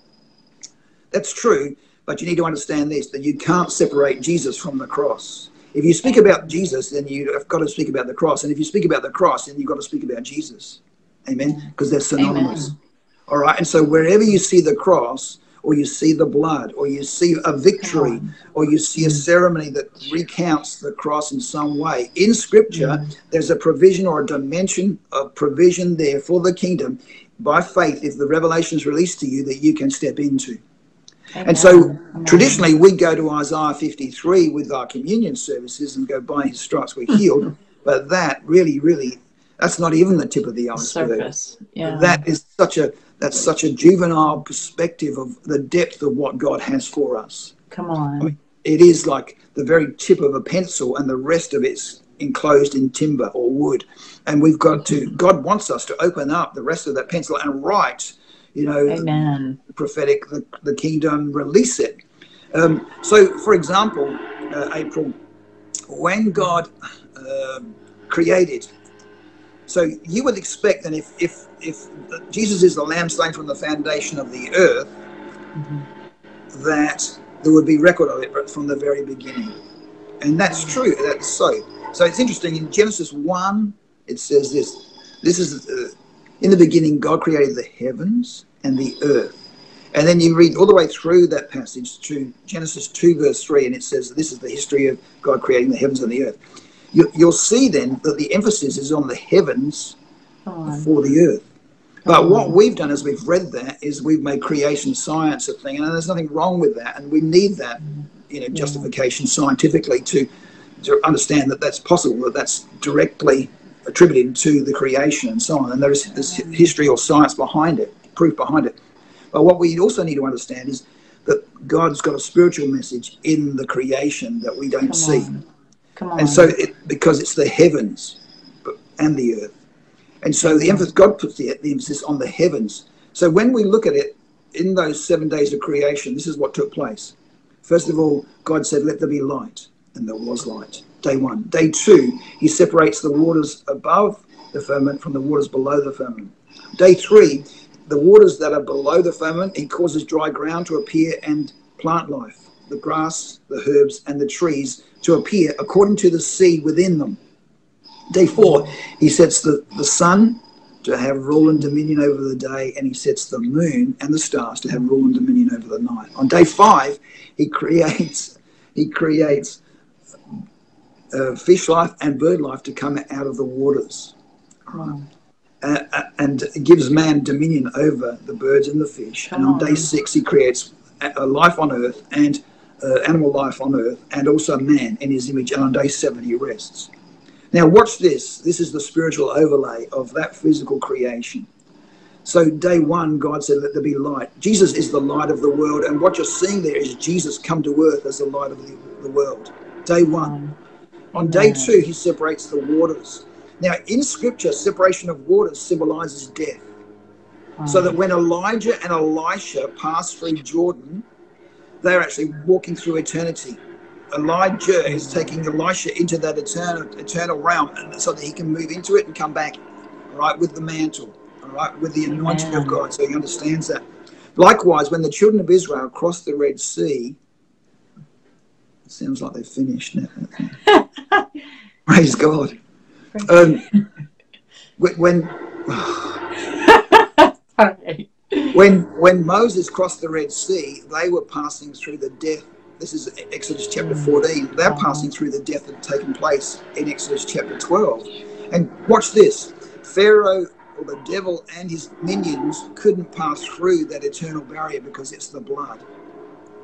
That's true, but you need to understand this that you can't separate Jesus from the cross. If you speak about Jesus, then you've got to speak about the cross. And if you speak about the cross, then you've got to speak about Jesus. Amen? Because they're synonymous. Amen. All right. And so wherever you see the cross, or you see the blood, or you see a victory, or you see a ceremony that recounts the cross in some way. In Scripture, mm. there's a provision or a dimension of provision there for the kingdom by faith, if the revelation is released to you, that you can step into. Amen. And so Amen. traditionally, we go to Isaiah 53 with our communion services and go, by his stripes we're healed. but that really, really, that's not even the tip of the iceberg. Yeah. That is such a that's such a juvenile perspective of the depth of what God has for us. Come on. I mean, it is like the very tip of a pencil, and the rest of it's enclosed in timber or wood. And we've got to, God wants us to open up the rest of that pencil and write, you know, Amen. the prophetic, the, the kingdom, release it. Um, so, for example, uh, April, when God uh, created so you would expect that if if if Jesus is the lamb slain from the foundation of the earth, mm-hmm. that there would be record of it from the very beginning, and that's true. That's so. So it's interesting in Genesis one. It says this. This is uh, in the beginning God created the heavens and the earth. And then you read all the way through that passage to Genesis 2, verse 3, and it says this is the history of God creating the heavens and the earth you, will see then that the emphasis is on the heavens before the earth. But what mm. we've done as we've read that is we've made creation science a thing, and there's nothing wrong with that, and we need that, you know, mm. justification scientifically to to understand that that's possible, that that's directly attributed to the creation and so on, and there's this history or science behind it, proof behind it. But what we also need to understand is that God's got a spiritual message in the creation that we don't Come see. On. Come on. And so, it, because it's the heavens and the earth. And so the emphasis, God puts the, the emphasis on the heavens. So when we look at it in those seven days of creation, this is what took place. First of all, God said, Let there be light, and there was light. Day one. Day two, He separates the waters above the firmament from the waters below the firmament. Day three, the waters that are below the firmament, He causes dry ground to appear and plant life, the grass, the herbs, and the trees to appear according to the seed within them. Day four, he sets the, the sun to have rule and dominion over the day, and he sets the moon and the stars to have rule and dominion over the night. On day five, he creates he creates uh, fish life and bird life to come out of the waters. Uh, uh, and gives man dominion over the birds and the fish. And on, on day six, he creates a life on earth and uh, animal life on earth and also man in his image, and on day seven he rests. Now, watch this. This is the spiritual overlay of that physical creation. So, day one, God said, Let there be light. Jesus is the light of the world, and what you're seeing there is Jesus come to earth as the light of the, the world. Day one. On day two, he separates the waters. Now, in scripture, separation of waters symbolizes death. So that when Elijah and Elisha pass through Jordan, they're actually walking through eternity. Elijah is taking Elisha into that eternal eternal realm, and so that he can move into it and come back, all right, with the mantle, all right, with the anointing of God. So he understands that. Likewise, when the children of Israel crossed the Red Sea, it sounds like they've finished now. Praise God. Um, when when when Moses crossed the Red Sea, they were passing through the death. This is Exodus chapter 14. They're passing through the death that had taken place in Exodus chapter 12. And watch this Pharaoh or the devil and his minions couldn't pass through that eternal barrier because it's the blood.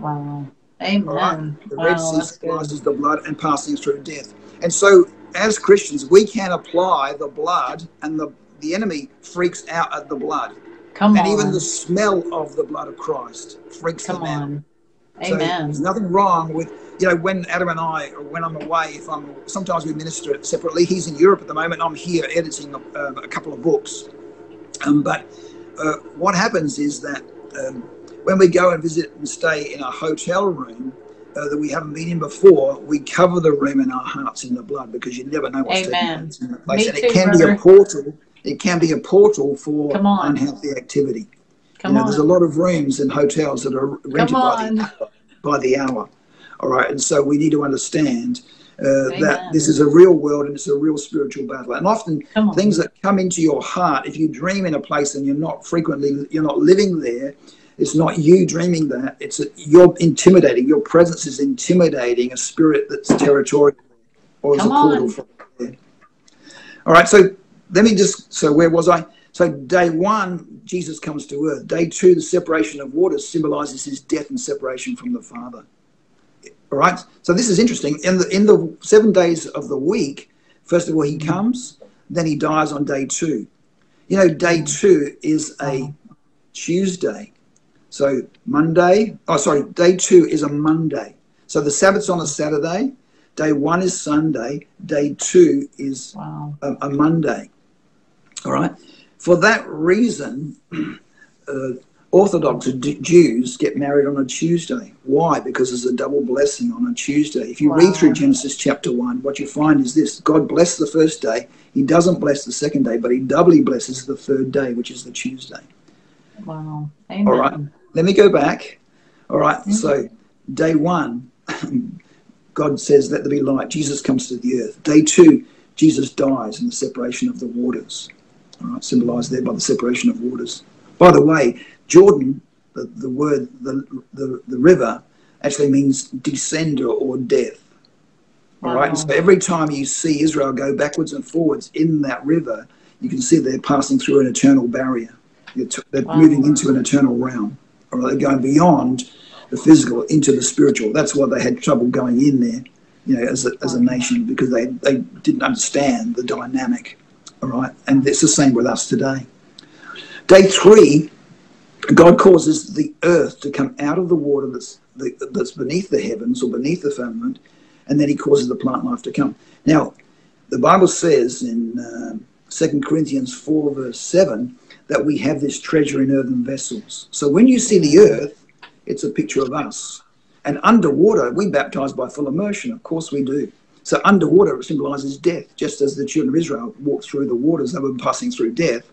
Wow. All right? Amen. The Wow, Red Sea symbolizes the blood and passing through death. And so, as Christians, we can apply the blood, and the, the enemy freaks out at the blood. Come and on. even the smell of the blood of Christ freaks Come them out. on. So there's nothing wrong with, you know, when Adam and I, or when I'm away, if I'm, sometimes we minister it separately. He's in Europe at the moment. I'm here editing a, uh, a couple of books. Um, but uh, what happens is that um, when we go and visit and stay in a hotel room uh, that we haven't been in before, we cover the room and our hearts in the blood because you never know what's taking Amen. place in that place. Me and too, it can be a portal. It can be a portal for unhealthy activity. Come you know, on. there's a lot of rooms in hotels that are rented by the, by the hour. All right, and so we need to understand uh, that this is a real world and it's a real spiritual battle. And often things that come into your heart, if you dream in a place and you're not frequently, you're not living there, it's not you dreaming that. It's a, you're intimidating. Your presence is intimidating a spirit that's territorial or is a portal. All right, so let me just. So where was I? So day one, Jesus comes to earth. Day two, the separation of waters symbolizes his death and separation from the Father. All right. So this is interesting. In the in the seven days of the week, first of all, he comes, then he dies on day two. You know, day two is a Tuesday. So Monday, oh sorry, day two is a Monday. So the Sabbath's on a Saturday. Day one is Sunday. Day two is Wow. a, a Monday. All right. For that reason, uh, Orthodox D- Jews get married on a Tuesday. Why? Because there's a double blessing on a Tuesday. If you read through Genesis chapter 1, what you find is this God blessed the first day. He doesn't bless the second day, but he doubly blesses the third day, which is the Tuesday. Wow. Amen. All right. Let me go back. All right. Mhm. So, day one, God says, Let there be light. Jesus comes to the earth. Day two, Jesus dies in the separation of the waters. Right. Symbolized there by the separation of waters. By the way, Jordan, the, the word, the, the, the river, actually means descender or death. All right. And so every time you see Israel go backwards and forwards in that river, you can see they're passing through an eternal barrier. They're, they're Wow. moving into an eternal realm. Or they're going beyond the physical into the spiritual. That's why they had trouble going in there, you know, as a, as a nation, because they, they didn't understand the dynamic. All right. And it's the same with us today. Day three, God causes the earth to come out of the water that's, that's beneath the heavens or beneath the firmament, and then he causes the plant life to come. Now, the Bible says in um 2 Corinthians 4, verse 7, that we have this treasure in earthen vessels. So when you see the earth, it's a picture of us. And underwater, we baptize by full immersion. Of course we do. So underwater symbolizes death, just as the children of Israel walked through the waters, they were passing through death.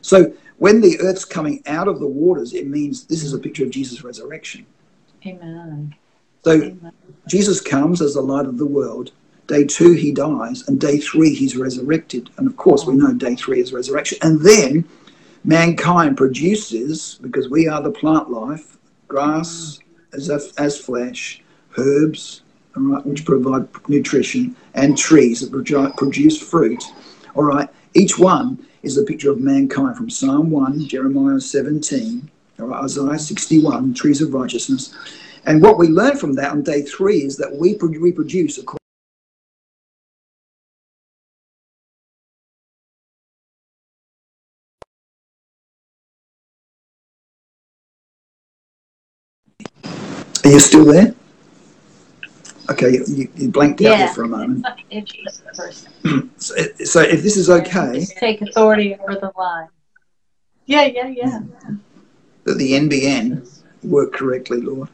So when the earth's coming out of the waters, it means this is a picture of Jesus' resurrection. Amen. So Amen. Jesus comes as the light of the world. Day two, he dies. And day three, he's resurrected. And of course, we know day three is resurrection. And then mankind produces, because we are the plant life, grass mm. as, as flesh, herbs, right, which provide nutrition, and trees that produce fruit. All right, each one is a picture of mankind from Psalm 1, Jeremiah 17, all right, Isaiah 61, trees of righteousness. And what we learn from that on day three is that we pro- reproduce according Are you still there? Okay, you, you blanked out there Yeah. for a moment. In So, so if this is okay, Just take authority over the lie. Yeah, yeah, yeah. that the NBN work correctly, Lord.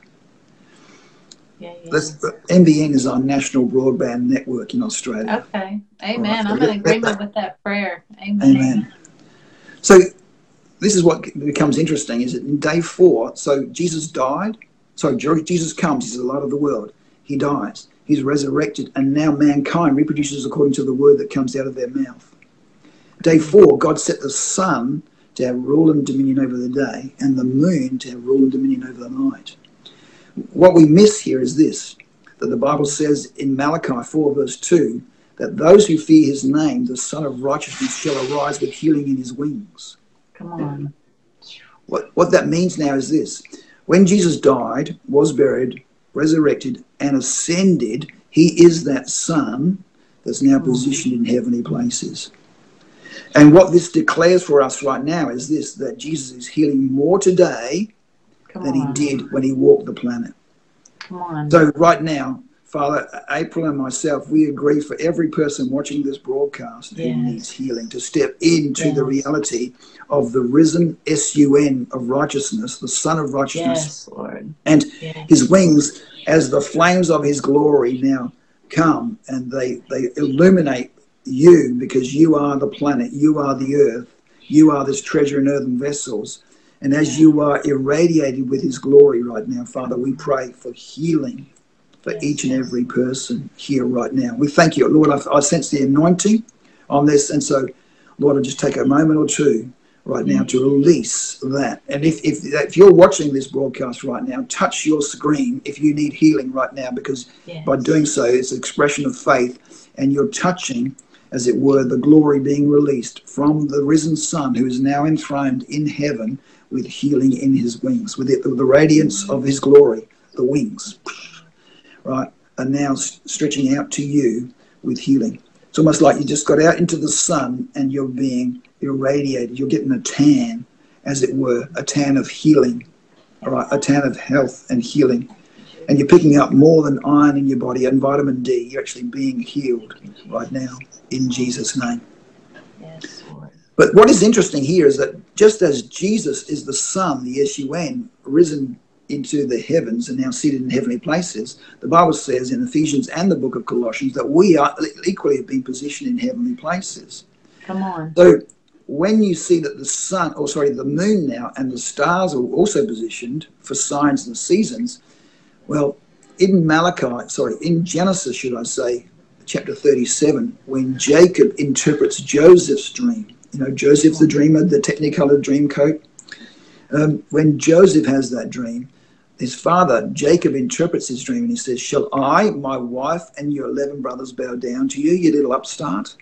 Yeah, yeah. Let's, NBN is our national broadband network in Australia. Okay. Amen. Right. I'm in agreement with that prayer. Amen. Amen. So this is what becomes interesting is that in day four, so Jesus died. So Jesus comes, he's the light of the world. He dies. He's resurrected, and now mankind reproduces according to the word that comes out of their mouth. Day four, God set the sun to have rule and dominion over the day, and the moon to have rule and dominion over the night. What we miss here is this that the Bible says in Malachi 4, verse 2, that those who fear his name, the Son of Righteousness, shall arise with healing in his wings. Come on. What, what that means now is this when Jesus died, was buried, resurrected, and ascended, he is that Son that's now mm-hmm. positioned in heavenly places. And what this declares for us right now is this that Jesus is healing more today Come than he did when he walked the planet. Come on. So, right now, Father, April and myself, we agree for every person watching this broadcast who needs healing to step into the reality of the risen SUN of righteousness, the Son of righteousness, yes, and Yes. his wings as the flames of his glory now come and they, they illuminate you because you are the planet, you are the earth, you are this treasure in earthen vessels. And as you are irradiated with his glory right now, Father, we pray for healing for each and every person here right now. We thank you, Lord. I, I sense the anointing on this. And so, Lord, I just take a moment or two right now mm. to release that. And if, if, if you're watching this broadcast right now, touch your screen if you need healing right now, because Yes. by doing so, it's an expression of faith, and you're touching, as it were, the glory being released from the risen Son who is now enthroned in heaven with healing in his wings, with it, the radiance of mm. his glory, the wings, right, are now stretching out to you with healing. It's almost like you just got out into the sun and you're being irradiated. You're getting a tan, as it were, a tan of healing, all right, a tan of health and healing and you're picking up more than iron in your body and vitamin D. You're actually being healed right now in Jesus' name. Yes, But what is interesting here is that just as Jesus is the Son, the S-U-N, risen into the heavens and now seated in heavenly places, the Bible says in Ephesians and the book of Colossians that we are equally have been positioned in heavenly places. Come on. So when you see that the sun, or sorry, the moon now and the stars are also positioned for signs and seasons, well, in Malachi, sorry, in Genesis, should I say, chapter 37, when Jacob interprets Joseph's dream, you know, Joseph the dreamer, the technicolored dream coat, um, when Joseph has that dream, his father, Jacob, interprets his dream and he says, Shall I, my wife, and your 11 brothers bow down to you, you little upstart?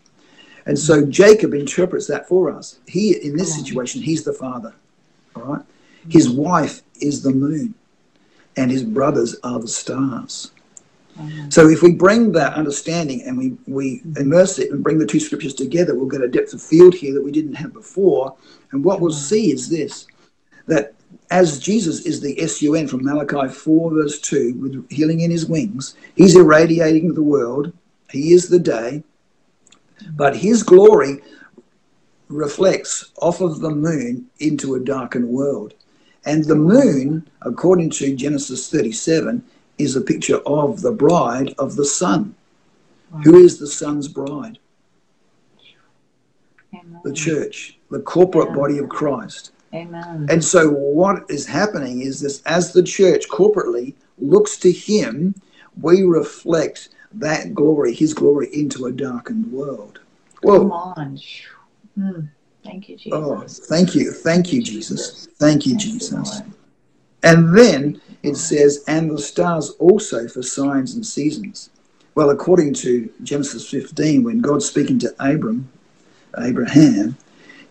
And so Jacob interprets that for us. He, in this mm. situation, he's the father. All right. His wife is the moon, and his brothers are the stars. Mm. So if we bring that understanding and we, we mm. immerse it and bring the two scriptures together, we'll get a depth of field here that we didn't have before. And what we'll see is this that as Jesus is the S-U-N from Malachi 4, verse 2, with healing in his wings, he's irradiating the world. He is the day. But his glory reflects off of the moon into a darkened world. And the moon, according to Genesis 37, is a picture of the bride of the Son. Who is the sun's bride? Amen. The church, the corporate body of Christ. Amen. And so, what is happening is this as the church corporately looks to Him, we reflect that glory, His glory, into a darkened world. Come Well, on. Mm. Thank you, Jesus. oh, thank you. Thank you, Jesus. Thank you, Jesus. And then it says, and the stars also for signs and seasons. Well, according to Genesis 15, when God's speaking to Abram, Abraham,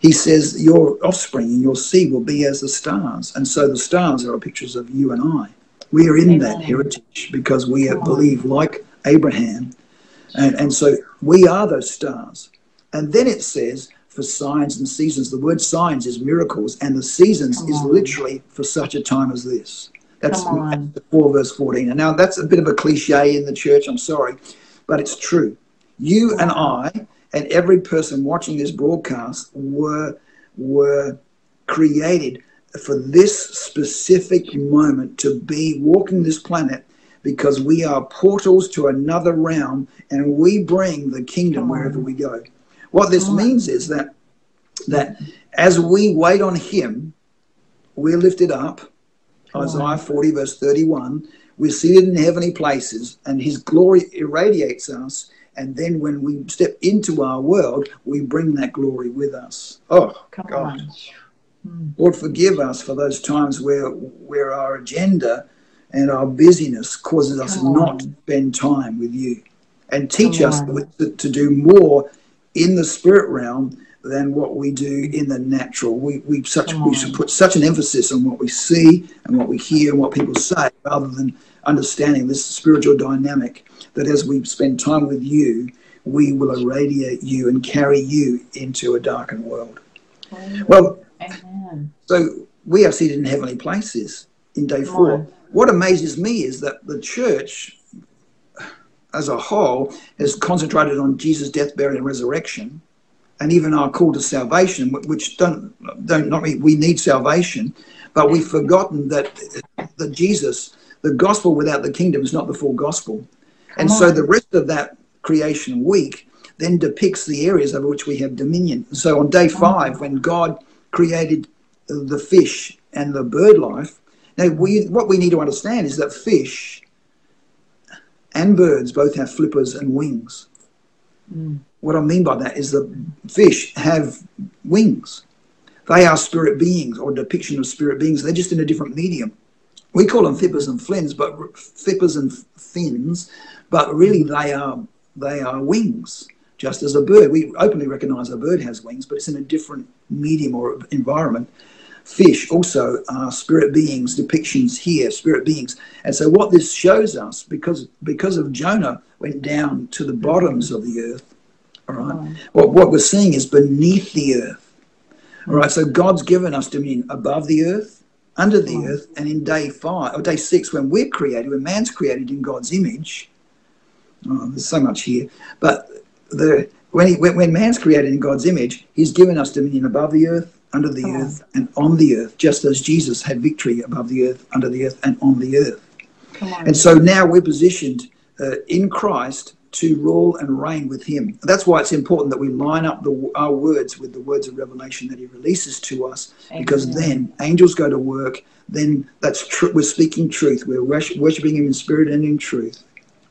he says, Your offspring and your seed will be as the stars. And so the stars are pictures of you and I. We are in Amen. that heritage because we believe like Abraham. And, and so we are those stars. And then it says, for signs and seasons. The word signs is miracles, and the seasons Come is on. literally for such a time as this. That's Come 4 verse 14. And now that's a bit of a cliche in the church, I'm sorry, but it's true. You and I and every person watching this broadcast were were created for this specific moment to be walking this planet because we are portals to another realm and we bring the kingdom wherever we go. What this means is that that as we wait on him, we're lifted up. Isaiah 40, verse 31. We're seated in heavenly places, and his glory irradiates us. And then when we step into our world, we bring that glory with us. Oh, Come God. on. Mm. Lord, forgive us for those times where where our agenda and our busyness causes us Come not on. to spend time with you, and teach Come us to, to do more in the spirit realm than what we do in the natural. We we such we should put such an emphasis on what we see and what we hear and what people say, rather than understanding this spiritual dynamic. That as we spend time with you, we will irradiate you and carry you into a darkened world. Well, Amen. so we are seated in heavenly places in day Come four. on. What amazes me is that the church as a whole has concentrated on Jesus' death, burial, and resurrection, and even our call to salvation, which don't don't not mean we need salvation, but we've forgotten that that Jesus, the gospel without the kingdom is not the full gospel. and so the rest of that creation week then depicts the areas over which we have dominion. So on day five, when God created the fish and the bird life, now we what we need to understand is that fish and birds both have flippers and wings. Mm. What I mean by that is that fish have wings. They are spirit beings or depiction of spirit beings. They're just in a different medium. We call them flippers and fins, but flippers and fins, but really they are they are wings, just as a bird. We openly recognize a bird has wings, but it's in a different medium or environment. Fish also are spirit beings, depictions here, spirit beings. And so what this shows us, because because of Jonah went down to the bottoms of the earth, all right, what, what we're seeing is beneath the earth. All right, so God's given us dominion above the earth, under the Mm. earth, and in day five or day six, when we're created, when man's created in God's image. Oh, there's so much here, but the when, he, when when man's created in God's image, He's given us dominion above the earth, under the earth, and on the earth, just as Jesus had victory above the earth, under the earth, and on the earth. On. And so now we're positioned uh, in Christ to rule and reign with Him. That's why it's important that we line up the, our words with the words of revelation that He releases to us, because then angels go to work. Then that's tr- we're speaking truth. We're wors- worshiping Him in spirit and in truth,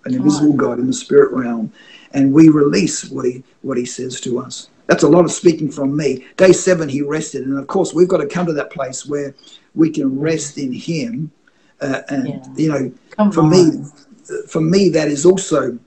an invisible. God in the spirit realm, and we release what He what He says to us. That's a lot of speaking from me. Day seven, He rested, and of course, we've got to come to that place where we can rest in Him. Uh, and Yeah. you know, Come for on. me, for me, that is also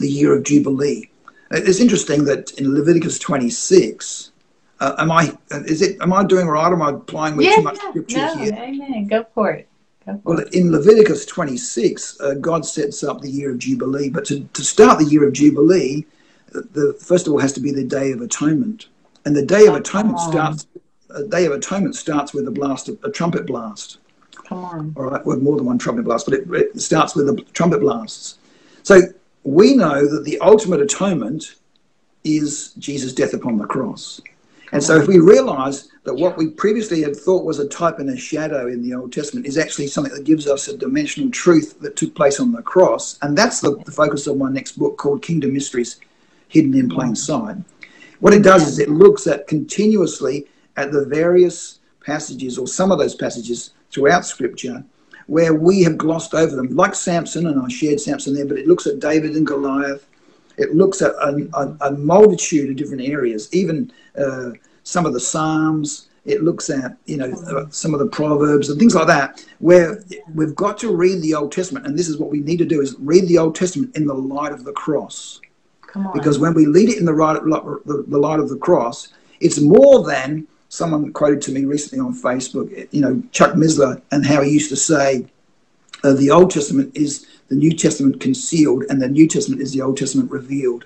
the year of Jubilee. It's interesting that in Leviticus 26, uh, am I is it am I doing right? Am I applying way yeah, too much yeah. scripture No, here? amen. Go for it. Go for Well, it. in Leviticus 26, uh, God sets up the year of Jubilee. But to, to start the year of Jubilee, uh, the first of all has to be the Day of Atonement, and the Day of Oh, Atonement starts. A Day of Atonement starts with a blast, of, a trumpet blast. Come on. all right, well, more than one trumpet blast, but it, it starts with the trumpet blasts. So we know that the ultimate atonement is Jesus' death upon the cross. And so if we realize that what we previously had thought was a type and a shadow in the Old Testament is actually something that gives us a dimensional truth that took place on the cross, and that's the, the focus of my next book called Kingdom Mysteries Hidden in Plain Sight. What it does is it looks at continuously at the various passages or some of those passages throughout Scripture where we have glossed over them, like Samson, and I shared Samson there, but it looks at David and Goliath. It looks at a, a, a multitude of different areas, even uh, some of the Psalms. It looks at you know uh, some of the Proverbs and things like that, where we've got to read the Old Testament, and this is what we need to do: is read the Old Testament in the light of the cross Come on. because when we lead it in the right the, the light of the cross it's more than someone quoted to me recently on facebook you know Chuck Missler and how he used to say uh, the old testament is the new testament concealed and the new testament is the old testament revealed.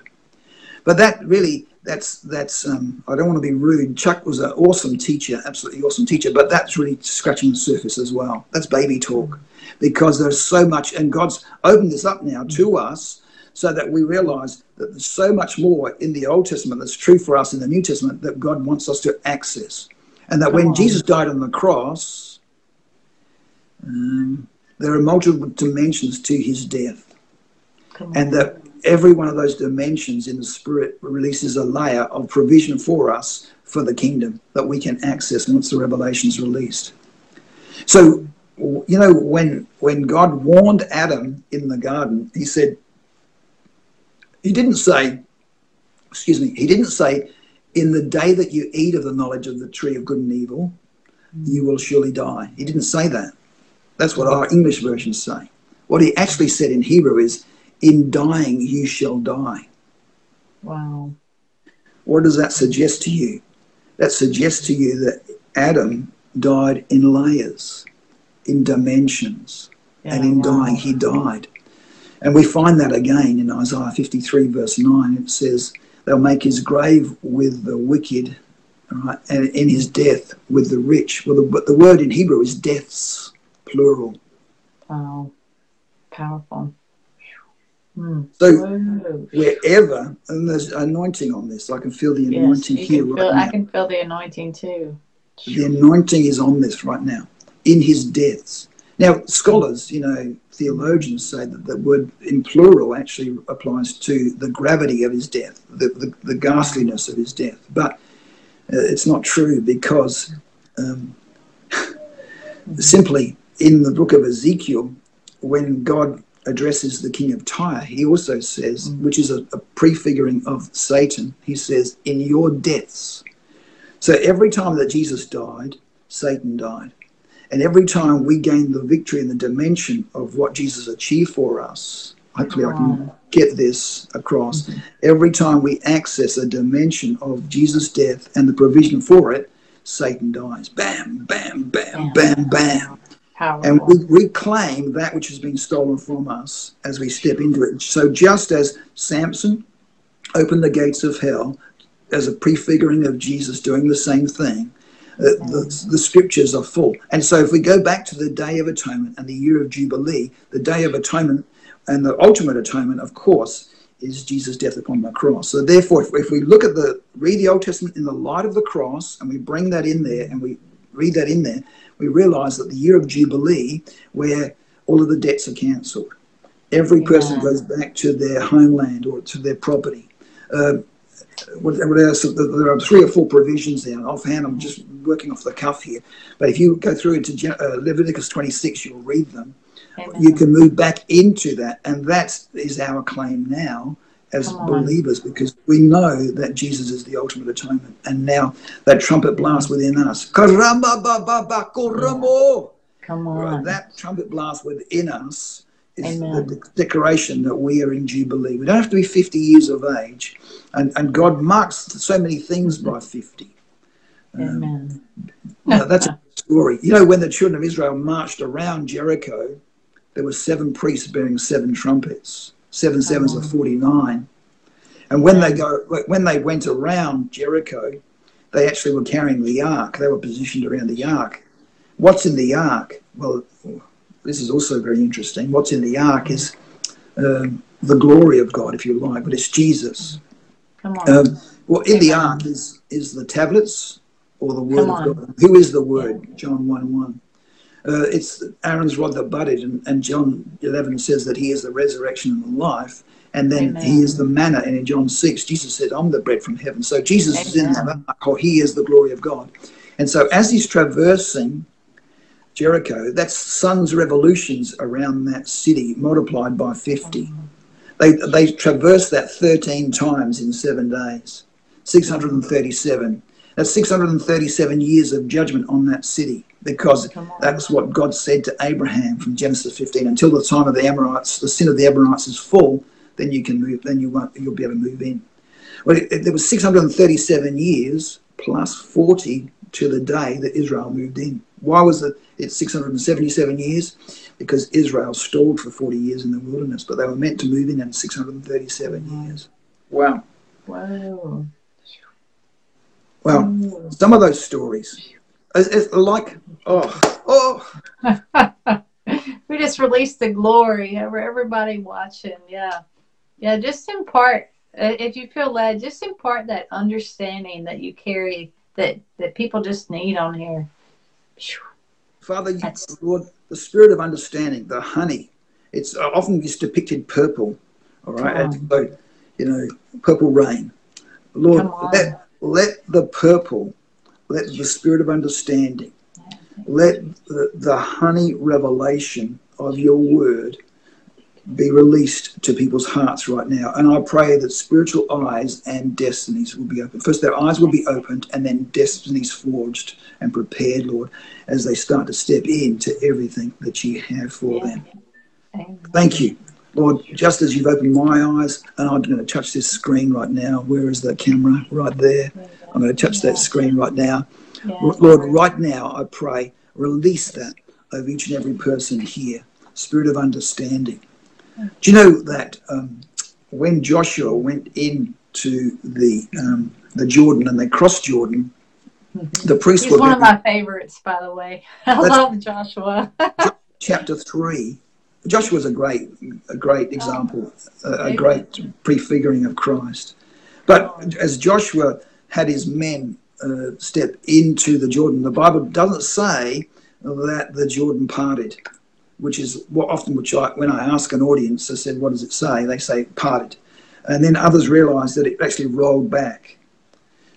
But that really that's that's um, i don't want to be rude. Chuck was an awesome teacher absolutely awesome teacher but that's really scratching the surface as well. That's baby talk. Because there's so much and god's opened this up now to us so that we realize that there's so much more in the Old Testament that's true for us in the New Testament that God wants us to access. And that Come when on. Jesus died on the cross, um, there are multiple dimensions to his death, Come on. and that every one of those dimensions in the spirit releases a layer of provision for us for the kingdom that we can access once the revelation is released. So, you know, when when God warned Adam in the garden, he said, he didn't say, excuse me, he didn't say, in the day that you eat of the knowledge of the tree of good and evil, you will surely die. He didn't say that. That's what our English versions say. What he actually said in Hebrew is, in dying you shall die. wow. What does that suggest to you? That suggests to you that Adam died in layers, in dimensions, and in wow. dying he died. And we find that again in Isaiah 53, verse 9. It says, They'll make his grave with the wicked, all right, and in his death with the rich. Well, the, but the word in Hebrew is deaths, plural. Wow. Powerful. Hmm. So Whoa. wherever, and there's anointing on this, I can feel the anointing you here right feel, now. I can feel the anointing too. The anointing is on this right now, in his deaths. Now, scholars, you know, theologians say that the word in plural actually applies to the gravity of his death, the, the, the ghastliness of his death. But uh, it's not true because um, simply in the book of Ezekiel, when God addresses the king of Tyre, he also says, which is a, a prefiguring of Satan, he says, in your deaths. So every time that Jesus died, Satan died. And every time we gain the victory in the dimension of what Jesus achieved for us, hopefully I can get this across. Mm-hmm. Every time we access a dimension of Jesus' death and the provision for it, Satan dies. Bam, bam, bam, bam, bam. Powerful. And we reclaim that which has been stolen from us as we step into it. So just as Samson opened the gates of hell as a prefiguring of Jesus doing the same thing, the, the scriptures are full. And so if we go back to the Day of Atonement and the year of Jubilee, the Day of Atonement and the ultimate atonement, of course, is Jesus' death upon the cross. So therefore, if, if we look at the, read the Old Testament in the light of the cross and we bring that in there and we read that in there, we realize that the year of Jubilee, where all of the debts are cancelled, every person Amen. goes back to their homeland or to their property. Uh, what, what else? There are three or four provisions there. Offhand, I'm just working off the cuff here. But if you go through into uh, Leviticus 26, you'll read them. Amen. You can move back into that, and that is our claim now as believers because we know that Jesus is the ultimate atonement. And now that trumpet blast within us, Karamba ba ba ba. Come on. that trumpet blast within us is Amen. the de- declaration that we are in Jubilee. We don't have to be 50 years of age. And, and God marks so many things by 50. Um, Amen. Now, that's a story. You know, when the children of Israel marched around Jericho, there were seven priests bearing seven trumpets. Seven sevens are 49. And when they go, when they went around Jericho, they actually were carrying the ark. They were positioned around the ark. What's in the ark? Well, this is also very interesting. What's in the ark is um, the glory of God, if you like, but it's Jesus. Come on. Um, well, in the Amen. ark is is the tablets or the word of. God. Who is the word? John one one. Uh, it's Aaron's rod that budded, and, and John eleven says that he is the resurrection and the life. And then Amen. he is the manna. And in John six, Jesus said, "I'm the bread from heaven." So Jesus is in the ark, or he is the glory of God. And so as he's traversing Jericho, that's sun's revolutions around that city multiplied by fifty. They they traversed that 13 times in seven days. 637. That's 637 years of judgment on that city because that's what God said to Abraham from Genesis 15. Until the time of the Amorites, the sin of the Amorites is full, then you can move. Then you won't. You'll be able to move in. Well, it, it- there was 637 years plus 40 to the day that Israel moved in. Why was it? It's 677 years because Israel stalled for 40 years in the wilderness, but they were meant to move in in 637 years. Wow. Wow. Well, Ooh. some of those stories, it's, it's like, oh, oh, we just released the glory over everybody watching. Yeah. Yeah. Just impart, uh, if you feel led, just impart that understanding that you carry that, that people just need on here. Father, That's- Lord, the spirit of understanding, the honey. It's uh, often just depicted purple. All right, so you know, purple rain. Lord, let let the purple, let the spirit of understanding, let the, the honey revelation of your word be released to people's hearts right now. And I pray that spiritual eyes and destinies will be opened. First, their eyes will be opened, and then destinies forged and prepared, Lord, as they start to step into everything that you have for them. Thank you. Lord, just as you've opened my eyes, and I'm going to touch this screen right now. Where is the camera? Right there. I'm going to touch that screen right now. Lord, right now, I pray, release that over each and every person here. Spirit of understanding do you know that um, when Joshua went into the um, the Jordan and they crossed Jordan, the priest. He's one of my favorites, by the way. I love Joshua. chapter three. Joshua's a great, a great example, oh, a, a great prefiguring of Christ. But as Joshua had his men uh, step into the Jordan, the Bible doesn't say that the Jordan parted which is what often which I, when I ask an audience, I said, what does it say? They say parted. And then others realize that it actually rolled back.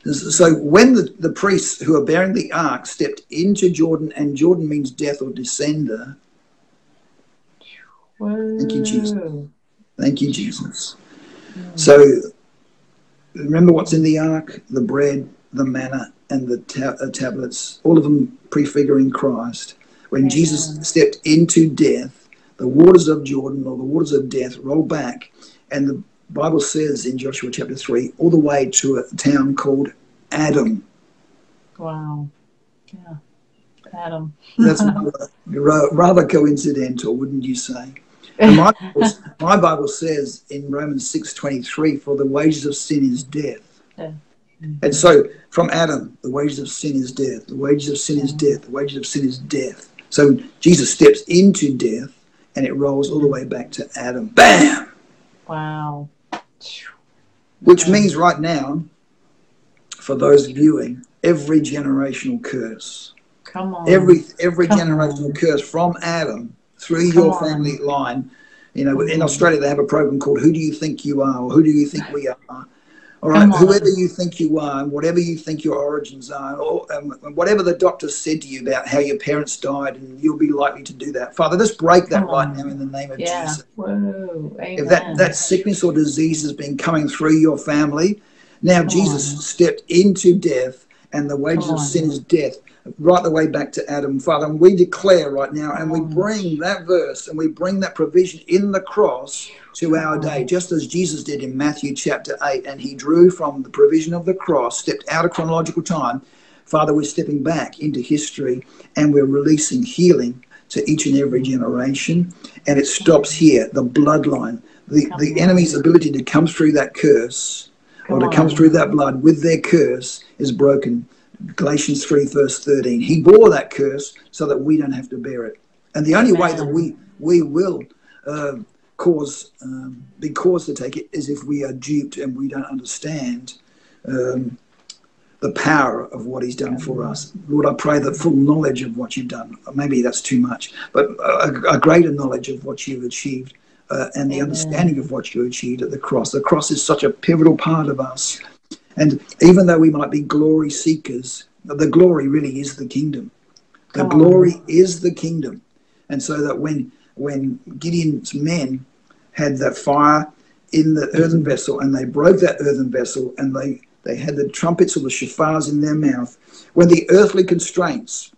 So when the, the priests who are bearing the ark stepped into Jordan, and Jordan means death or descender. Whoa. Thank you, Jesus. Thank you, Jesus. So remember what's in the ark the bread, the manna, and the ta- uh, tablets, all of them prefiguring Christ. When Jesus stepped into death, the waters of Jordan or the waters of death rolled back, and the Bible says in Joshua chapter 3, all the way to a town called Adam. Wow. Yeah. Adam. That's rather, rather coincidental, wouldn't you say? My Bible, my Bible, says in Romans 6.23, for the wages of sin is death. Yeah. And so from Adam, the wages of sin is death. The wages of sin is death. The wages of sin is death. So Jesus steps into death and it rolls all the way back to Adam. Bam! Wow. Which means right now, for those viewing, every generational curse. Come on. Every every Come generational on. curse from Adam through Come your on. family line. You know, in Australia they have a program called "Who Do You Think You Are?" or "Who Do You Think We Are?" All right, whoever you think you are, and whatever you think your origins are, or um, whatever the doctor said to you about how your parents died, and you'll be likely to do that. Father, just break that Come right on. now in the name of yeah. Jesus. Whoa. If that, that sickness or disease has been coming through your family, now Come Jesus on. stepped into death, and the wages of sin is death right the way back to Adam, Father. And we declare right now, and we bring that verse and we bring that provision in the cross to our day, just as Jesus did in Matthew chapter 8. And he drew from the provision of the cross, stepped out of chronological time. Father, we're stepping back into history and we're releasing healing to each and every generation. And it stops here the bloodline, the, the enemy's ability to come through that curse or to come through that blood with their curse is broken Galatians 3, verse 13. He bore that curse so that we don't have to bear it. And the only way that we, we will uh, cause, um, be caused to take it is if we are duped and we don't understand um, the power of what he's done for us. Lord, I pray that full knowledge of what you've done, maybe that's too much, but a, a greater knowledge of what you've achieved uh, and the Amen. understanding of what you achieved at the cross. The cross is such a pivotal part of us. And even though we might be glory seekers, the glory really is the kingdom. The Come glory is the kingdom. And so that when when Gideon's men had that fire in the earthen vessel and they broke that earthen vessel and they, they had the trumpets or the shofars in their mouth, when the earthly constraints,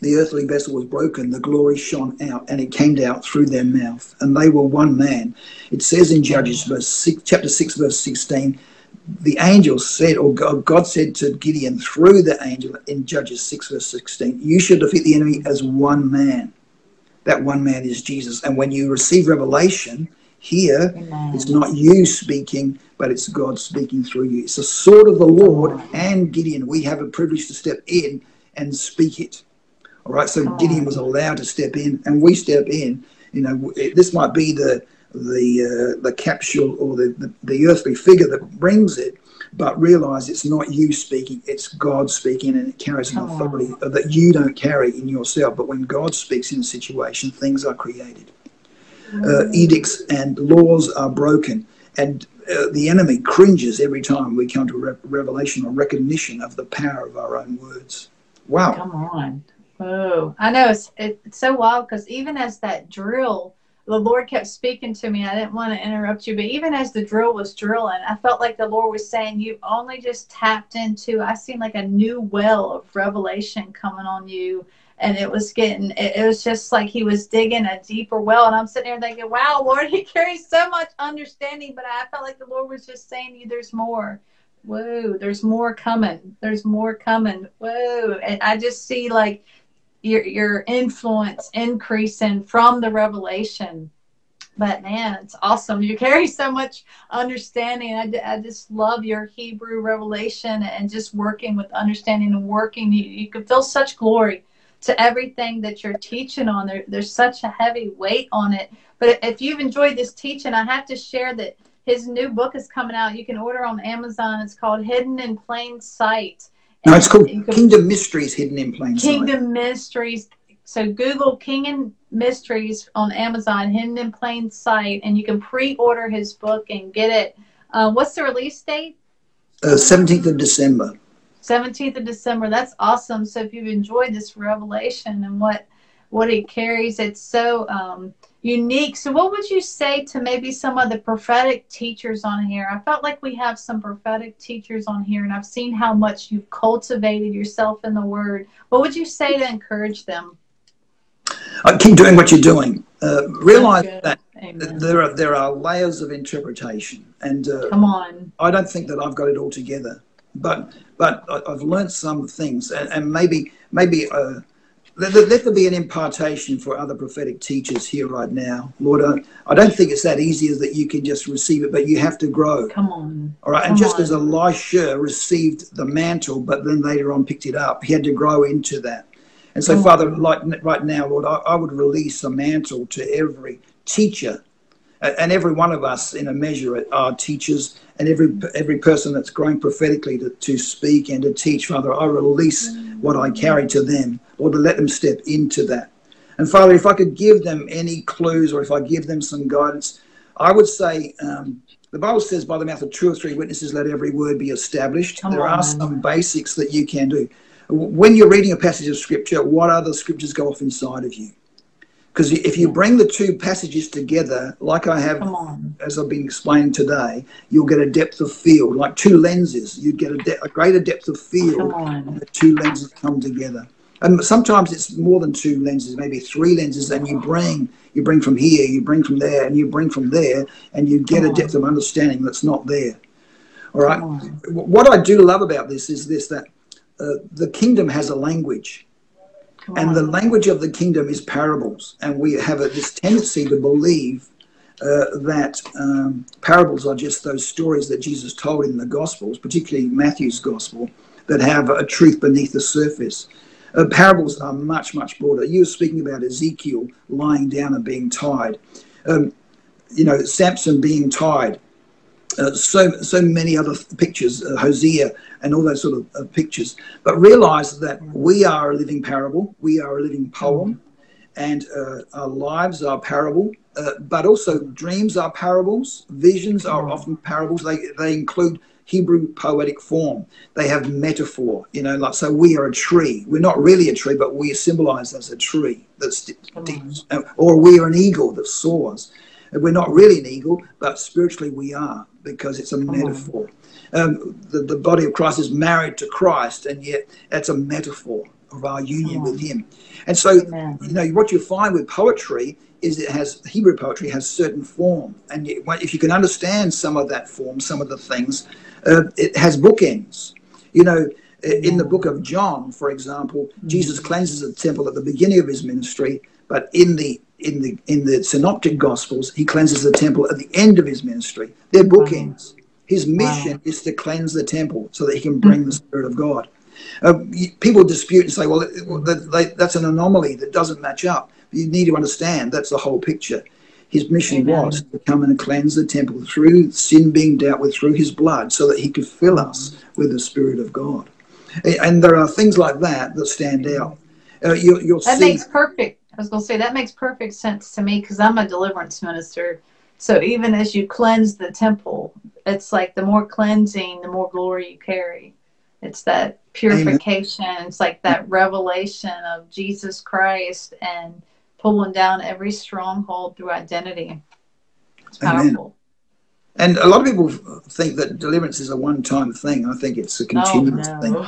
the earthly vessel was broken, the glory shone out and it came out through their mouth. And they were one man. It says in Judges verse six, chapter 6, verse 16, the angel said, or God said to Gideon through the angel in Judges 6, verse 16, you should defeat the enemy as one man. That one man is Jesus. And when you receive revelation, here Amen. it's not you speaking, but it's God speaking through you. It's the sword of the Lord and Gideon. We have a privilege to step in and speak it. All right, so Gideon was allowed to step in, and we step in. You know, this might be the the uh, the capsule or the, the, the earthly figure that brings it. but realize it's not you speaking, it's God speaking, and it carries an authority that you don't carry in yourself. But when God speaks in a situation, things are created. Uh, edicts and laws are broken, and uh, the enemy cringes every time we come to re- revelation or recognition of the power of our own words. Wow. Come on. Whoa. I know it's, it's so wild because even as that drill, the Lord kept speaking to me. I didn't want to interrupt you, but even as the drill was drilling, I felt like the Lord was saying, You only just tapped into, I seen like a new well of revelation coming on you. And it was getting, it, it was just like he was digging a deeper well. And I'm sitting there thinking, Wow, Lord, he carries so much understanding. But I felt like the Lord was just saying, to You, there's more. Whoa, there's more coming. There's more coming. Whoa. And I just see like, your your influence increasing from the revelation. But man it's awesome. You carry so much understanding. I, I just love your hebrew revelation and just working with understanding and working. You, you can feel such glory to everything that you're teaching on. There there's such a heavy weight on it. But if you've enjoyed this teaching i have to share that his new book is coming out. You can order on amazon. It's called hidden in plain sight No, it's called can- Kingdom Mysteries Hidden in Plain Sight. Kingdom Mysteries. So Google Kingdom Mysteries on Amazon, hidden in plain sight, and you can pre-order his book and get it. Uh, what's the release date? Uh, 17th of December. 17th of December. That's awesome. So if you've enjoyed this revelation and what what it carries, it's so um, unique. So what would you say to maybe some of the prophetic teachers on here? I felt like we have some prophetic teachers on here, and I've seen how much you've cultivated yourself in the Word. What would you say to encourage them? Uh, keep doing what you're doing. Uh, realize that Amen. there are there are layers of interpretation, and uh, Come on. I don't think that I've got it all together. But but I've learned some things, and, and maybe maybe uh, let, let there be an impartation for other prophetic teachers here right now, Lord. I, I don't think it's that easy as that you can just receive it, but you have to grow. Come on. All right, and just on. as Elisha received the mantle, but then later on picked it up, he had to grow into that. And so, Come Father, like right now, Lord, I, I would release a mantle to every teacher, and every one of us, in a measure, are teachers, and every every person that's growing prophetically to, to speak and to teach, Father, I release what I carry to them, or to let them step into that. And Father, if I could give them any clues, or if I give them some guidance, I would say. Um, the Bible says, by the mouth of two or three witnesses, let every word be established. Come there on. are some basics that you can do. When you're reading a passage of scripture, what other scriptures go off inside of you? Because if you bring the two passages together, like I have, as I've been explaining today, you'll get a depth of field, like two lenses. You'd get a, de- a greater depth of field when the two lenses come together. And sometimes it's more than two lenses, maybe three lenses, and you bring you bring from here, you bring from there, and you bring from there, and you get a depth of understanding that's not there. All right. What I do love about this is this that uh, the kingdom has a language, Come and on. the language of the kingdom is parables, and we have a, this tendency to believe uh, that um, parables are just those stories that Jesus told in the Gospels, particularly Matthew's Gospel, that have a truth beneath the surface. Uh, parables are much, much broader. You were speaking about Ezekiel lying down and being tied. Um, you know, Samson being tied. Uh, so so many other th- pictures, uh, Hosea and all those sort of uh, pictures. But realize that we are a living parable. We are a living poem, and uh, our lives are parable. Uh, but also dreams are parables. Visions are often parables. They they include Hebrew poetic form. They have metaphor. You know, like so we are a tree. We're not really a tree, but we are symbolized as a tree that's Come uh, or we are an eagle that soars. We're not really an eagle, but spiritually we are because it's a metaphor. Um, the, the body of Christ is married to Christ, and yet that's a metaphor of our union with. Him. And so, Amen. you know, what you find with poetry is it has Hebrew poetry has certain form, and if you can understand some of that form, some of the things, uh, it has bookends. You know, in the book of John, for example, Jesus cleanses the temple at the beginning of his ministry, but in the in the in the synoptic gospels, he cleanses the temple at the end of his ministry. They're bookends. His mission is to cleanse the temple so that he can bring the Spirit of God. Uh, people dispute and say, well, it- that, that's an anomaly that doesn't match up. You need to understand that's the whole picture. His mission Amen. was to come and cleanse the temple through sin being dealt with through his blood so that he could fill us with the Spirit of God. And there are things like that that stand out. Uh, you, you'll That see. makes perfect. I was going to say that makes perfect sense to me because I'm a deliverance minister. So even as you cleanse the temple, it's like the more cleansing, the more glory you carry. It's that purification. It's like that revelation of Jesus Christ and pulling down every stronghold through identity. It's Amen. powerful. And a lot of people think that deliverance is a one time thing. I think it's a Oh continuous thing.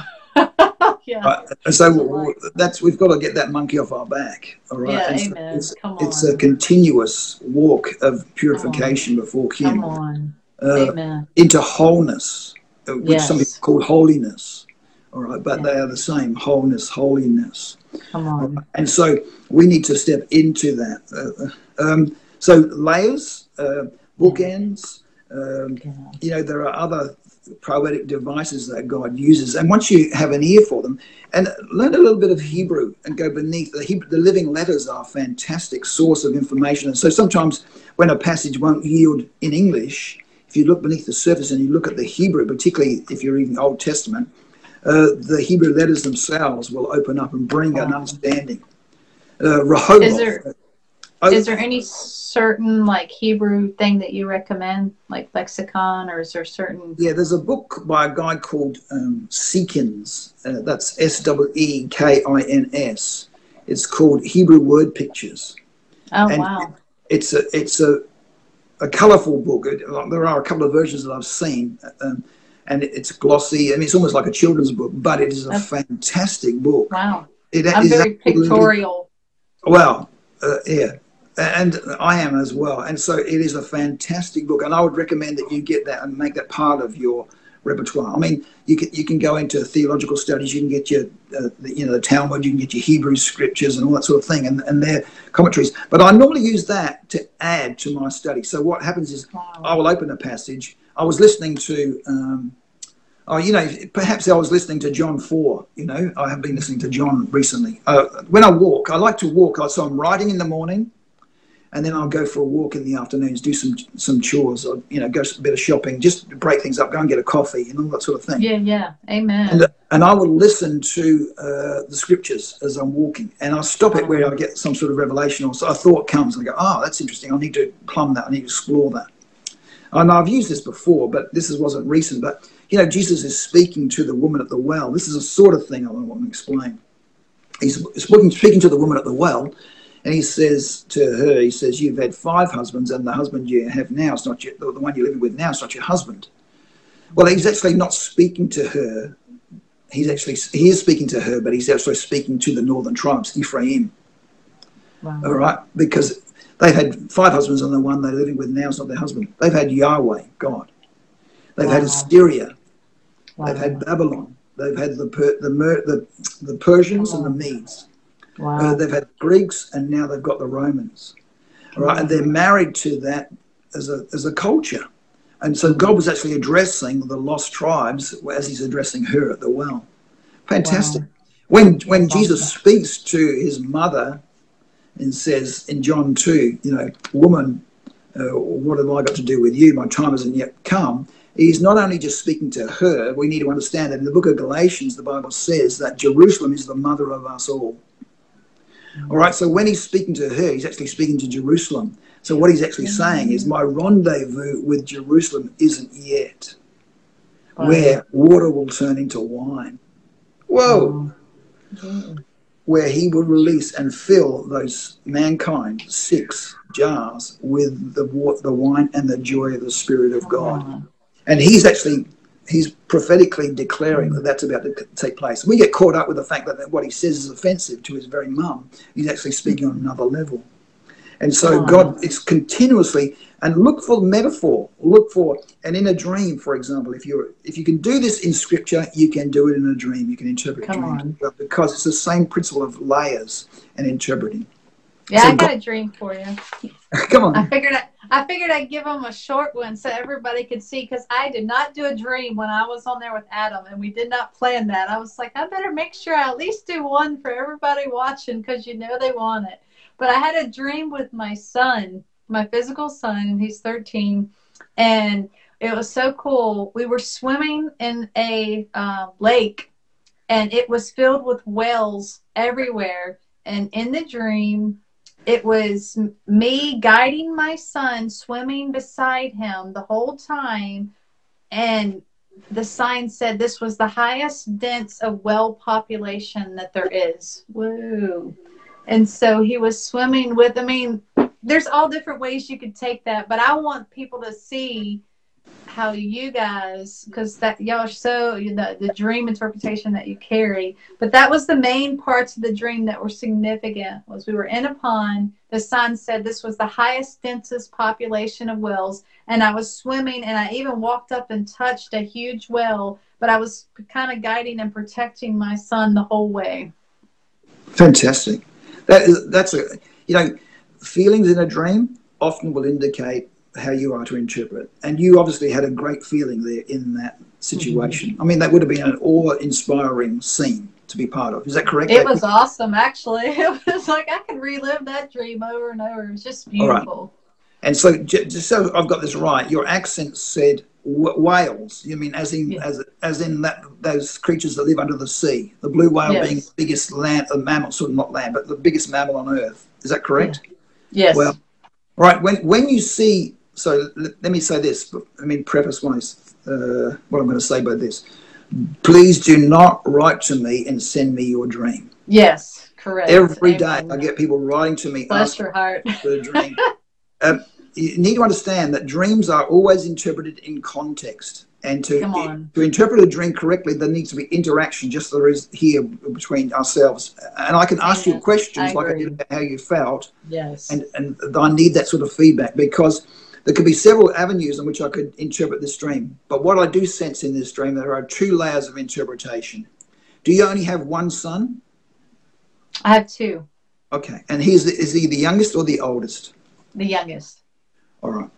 Yeah. Right. So that's we've got to get that monkey off our back. All right. Yeah, amen. It's, Come it's a continuous walk of purification before Come Him on. uh, Amen. into wholeness, uh, which some people call holiness. All right, but Yeah. they are the same wholeness, holiness. Come on. And so we need to step into that. Uh, um, so layers, uh, bookends. Um, Yeah. you know, there are other poetic devices that God uses. And once you have an ear for them, and learn a little bit of Hebrew and go beneath the Hebrew, the living letters are a fantastic source of information. And so sometimes when a passage won't yield in English, if you look beneath the surface and you look at the Hebrew, particularly if you're reading the Old Testament, uh, the Hebrew letters themselves will open up and bring an understanding. Uh, Rehoboth. Is there- Is there any certain like Hebrew thing that you recommend, like lexicon, or is there certain? Yeah, there's a book by a guy called um, Seekins. Uh, that's S W E K I N S. It's called Hebrew Word Pictures. Oh And- wow! It's a it's a a colourful book. It, there are a couple of versions that I've seen, um, and it- it's glossy. I mean, it's almost like a children's book, but it is a That's- fantastic book. Wow, It I'm is very pictorial. Well, uh, yeah, and I am as well. And so it is a fantastic book, and I would recommend that you get that and make that part of your repertoire. I mean, you can you can go into theological studies, you can get your uh, the, you know the Talmud, you can get your Hebrew scriptures and all that sort of thing, and and their commentaries. But I normally use that to add to my study. So what happens is I will open a passage. I was listening to. Um, Oh, you know, perhaps I was listening to John 4. You know, I have been listening to John recently. Uh, when I walk, I like to walk. So I'm riding in the morning, and then I'll go for a walk in the afternoons, do some some chores, or you know, go a bit of shopping, just break things up, go and get a coffee, and all that sort of thing. Yeah, yeah. Amen. And, and I will listen to uh, the scriptures as I'm walking, and I'll stop it where I get some sort of revelation or so a thought comes, and I go, "Oh, that's interesting. I need to plumb that. I need to explore that." And I've used this before, but this is, wasn't recent. But you know, Jesus is speaking to the woman at the well. This is a sort of thing I want to explain. He's speaking, speaking to the woman at the well, and he says to her, he says, "You've had five husbands, and the husband you have now is not your, the one you're living with now is not your husband." Well, he's actually not speaking to her. He's actually he is speaking to her, but he's also speaking to the northern tribes, Ephraim. Wow. All right, because they've had five husbands, and the one they're living with now is not their husband. They've had Yahweh, God. They've had Wow. Assyria. Wow. They've had Babylon. They've had the Per- the Mer- the, the Persians and the Medes. Uh, they've had Greeks, and now they've got the Romans. Right, and they're married to that as a as a culture. And so God was actually addressing the lost tribes as He's addressing her at the well. Fantastic. Wow. When when Jesus speaks to his mother and says in John two, you know, woman, uh, what have I got to do with you? My time hasn't yet come. He's not only just speaking to her. We need to understand that in the book of Galatians, the Bible says that Jerusalem is the mother of us all. All right, so when he's speaking to her, he's actually speaking to Jerusalem. So what he's actually saying is, my rendezvous with Jerusalem isn't yet, Wow. where water will turn into wine. Whoa! Wow. Where he will release and fill those mankind six jars with the the wine and the joy of the Spirit of God. Wow. And he's actually he's prophetically declaring that that's about to take place. We get caught up with the fact that what he says is offensive to his very mum. He's actually speaking on another level. And so Wow. God is continuously and look for metaphor. Look for and in a dream, for example, if you're if you can do this in scripture, you can do it in a dream. You can interpret Come dreams well, because it's the same principle of layers and interpreting. Yeah, So I got God- a dream for you. Come on. I figured I, I figured I'd give them a short one so everybody could see because I did not do a dream when I was on there with Adam and we did not plan that. I was like, I better make sure I at least do one for everybody watching because you know they want it. But I had a dream with my son my physical son, he's 13. And it was so cool. We were swimming in a uh, lake, and it was filled with whales everywhere. And in the dream, it was me guiding my son swimming beside him the whole time. And the sign said this was the highest dense of whale population that there is. Woo. And so he was swimming with i mean there's all different ways you could take that but i want people to see how you guys because that y'all are so the, the dream interpretation that you carry. But that was the main parts of the dream that were significant was we were in a pond. The sun said this was the highest densest population of whales. And i was swimming and i even walked up and touched a huge whale. But i was kind of guiding and protecting my son the whole way. Fantastic. That is, that's a you know feelings in a dream often will indicate how you are to interpret. And you obviously had a great feeling there in that situation. Mm-hmm. I mean, that would have been an awe-inspiring scene to be part of. Is that correct? It was awesome, actually. It was like I could relive that dream over and over. It was just beautiful. And so, just so I've got this right, your accent said whales. You mean as in yes. as as in that those creatures that live under the sea? The blue whale yes. being the biggest land, a mammal, sort of not land, but the biggest mammal on Earth. Is that correct? Yeah. Yes. Well, right. When when you see so let me say this. I mean, preface wise, uh, what I'm going to say by this. Please do not write to me and send me your dream. Yes, correct. Every day I get people writing to me. Bless your heart. For a dream. uh, you need to understand that dreams are always interpreted in context. And to, to interpret a dream correctly, there needs to be interaction, just there is here between ourselves. And I can ask you questions I like I did about how you felt. Yes. And, and I need that sort of feedback because there could be several avenues in which I could interpret this dream. But what I do sense in this dream, there are two layers of interpretation. Do you only have one son? I have two. Okay. And he is, the, is he the youngest or the oldest? The youngest. All right.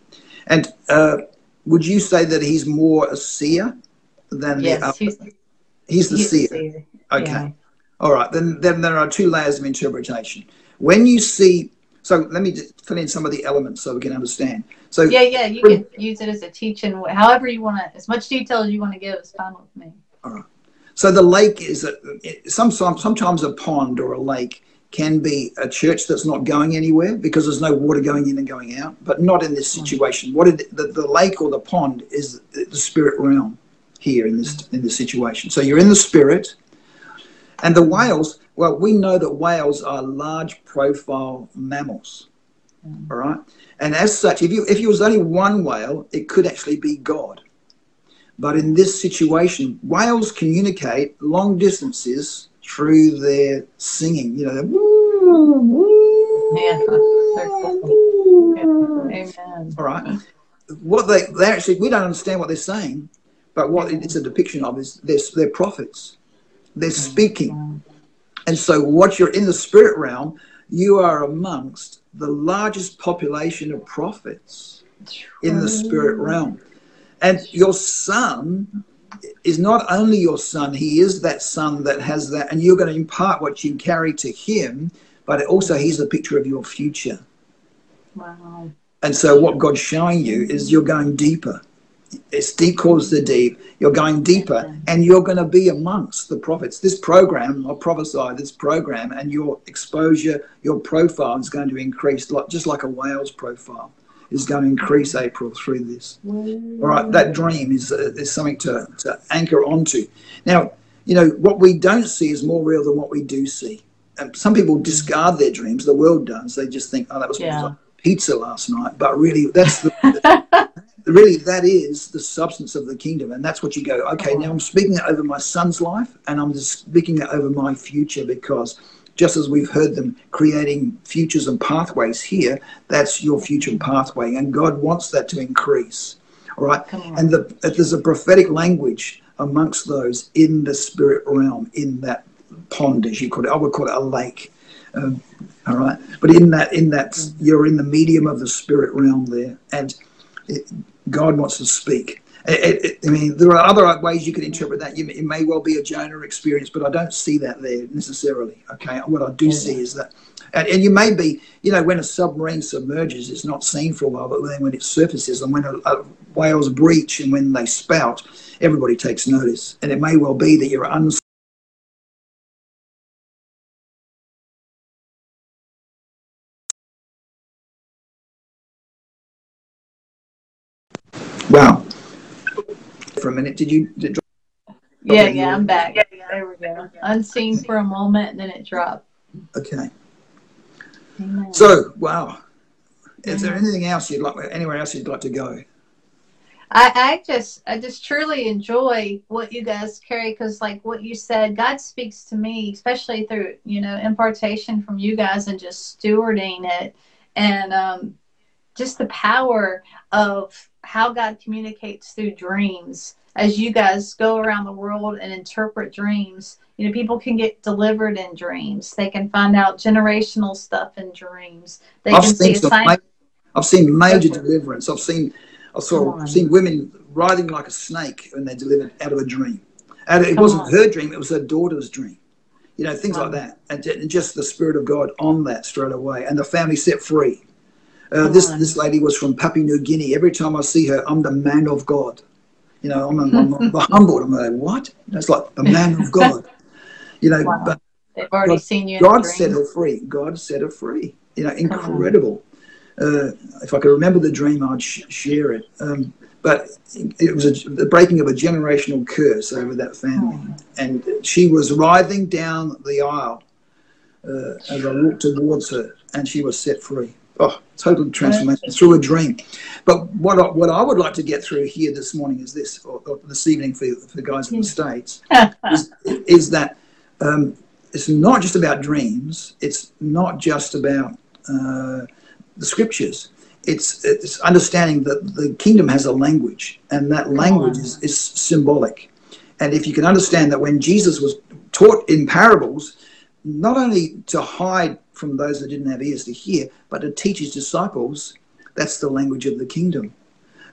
And uh, would you say that he's more a seer than yes, the other? He's, he's the he's seer. seer. Okay. Yeah. All right. Then, then there are two layers of interpretation. When you see so let me just fill in some of the elements so we can understand. So yeah, yeah, you can use it as a teaching, however you want to, as much detail as you want to give is fine with me. All right. So the lake is a, sometimes sometimes a pond or a lake can be a church that's not going anywhere because there's no water going in and going out, but not in this situation. What it, the, the lake or the pond is the spirit realm here in this in this situation. So you're in the spirit, and the whales well, we know that whales are large profile mammals. Mm. All right. And as such, if you if you was only one whale, it could actually be God. But in this situation, whales communicate long distances through their singing. You know, woo, woo, yeah. Amen. All right. What they they actually we don't understand what they're saying, but what it's a depiction of is they're, they're prophets. They're mm-hmm. speaking. And so, what you're in the spirit realm, you are amongst the largest population of prophets in the spirit realm. And your son is not only your son, he is that son that has that, and you're going to impart what you carry to him, but also he's the picture of your future. Wow. And so, what God's showing you is you're going deeper it's deep calls the deep. You're going deeper and you're going to be amongst the prophets. This program, I prophesy this program, and your exposure, your profile is going to increase, like, just like a whale's profile is going to increase April through this. All right, that dream is, uh, is something to, to anchor onto. Now, you know, what we don't see is more real than what we do see. And some people discard their dreams, the world does. They just think, oh, that was yeah. pizza last night. But really, that's the. really that is the substance of the kingdom and that's what you go okay now i'm speaking it over my son's life and i'm just speaking it over my future because just as we've heard them creating futures and pathways here that's your future pathway and god wants that to increase all right? And the, there's a prophetic language amongst those in the spirit realm in that pond as you call it i would call it a lake um, all right? But in that in that mm. you're in the medium of the spirit realm there and it, God wants to speak. It, it, I mean, there are other ways you could interpret that. You, it may well be a Jonah experience, but I don't see that there necessarily. Okay, what I do see is that And, and you may be, you know, when a submarine submerges, it's not seen for a while, but then when it surfaces and when a, a whales breach and when they spout, everybody takes notice. And it may well be that you're uns Wow. For a minute, did you? Did yeah, yeah, I'm back. There we go. Unseen for a moment, and then it dropped. Okay. Amen. So, wow. Is there anything else you'd like, anywhere else you'd like to go? I, I just, I just truly enjoy what you guys carry because, like what you said, God speaks to me, especially through you know impartation from you guys and just stewarding it, and um, just the power of how God communicates through dreams. As you guys go around the world and interpret dreams, you know, people can get delivered in dreams. They can find out generational stuff in dreams. They I've can seen see a sign. Ma- I've seen major deliverance. I've seen, I saw, I've seen women writhing like a snake when they're delivered out of a dream. And it Come wasn't on. her dream; it was her daughter's dream. You know, things like that, and just the spirit of God on that straight away, and the family set free. Uh, this this lady was from Papua New Guinea. Every time I see her, I'm the man of God. You know, I'm, I'm, I'm humbled. I'm like, what? That's like the man of God. You know, wow. but they've already God, seen you. God set her free. God set her free. You know, incredible. Uh, if I could remember the dream, I'd sh- share it. Um, but it was a, the breaking of a generational curse over that family, oh. and she was writhing down the aisle uh, as I walked towards her, and she was set free. Oh, total transformation through a dream. But what I, what I would like to get through here this morning is this, or, or this evening for, for the guys in the States, is, is that um, it's not just about dreams, it's not just about uh, the scriptures. It's, it's understanding that the kingdom has a language, and that language is, is symbolic. And if you can understand that when Jesus was taught in parables, not only to hide from those that didn't have ears to hear, but to teach his disciples. That's the language of the kingdom.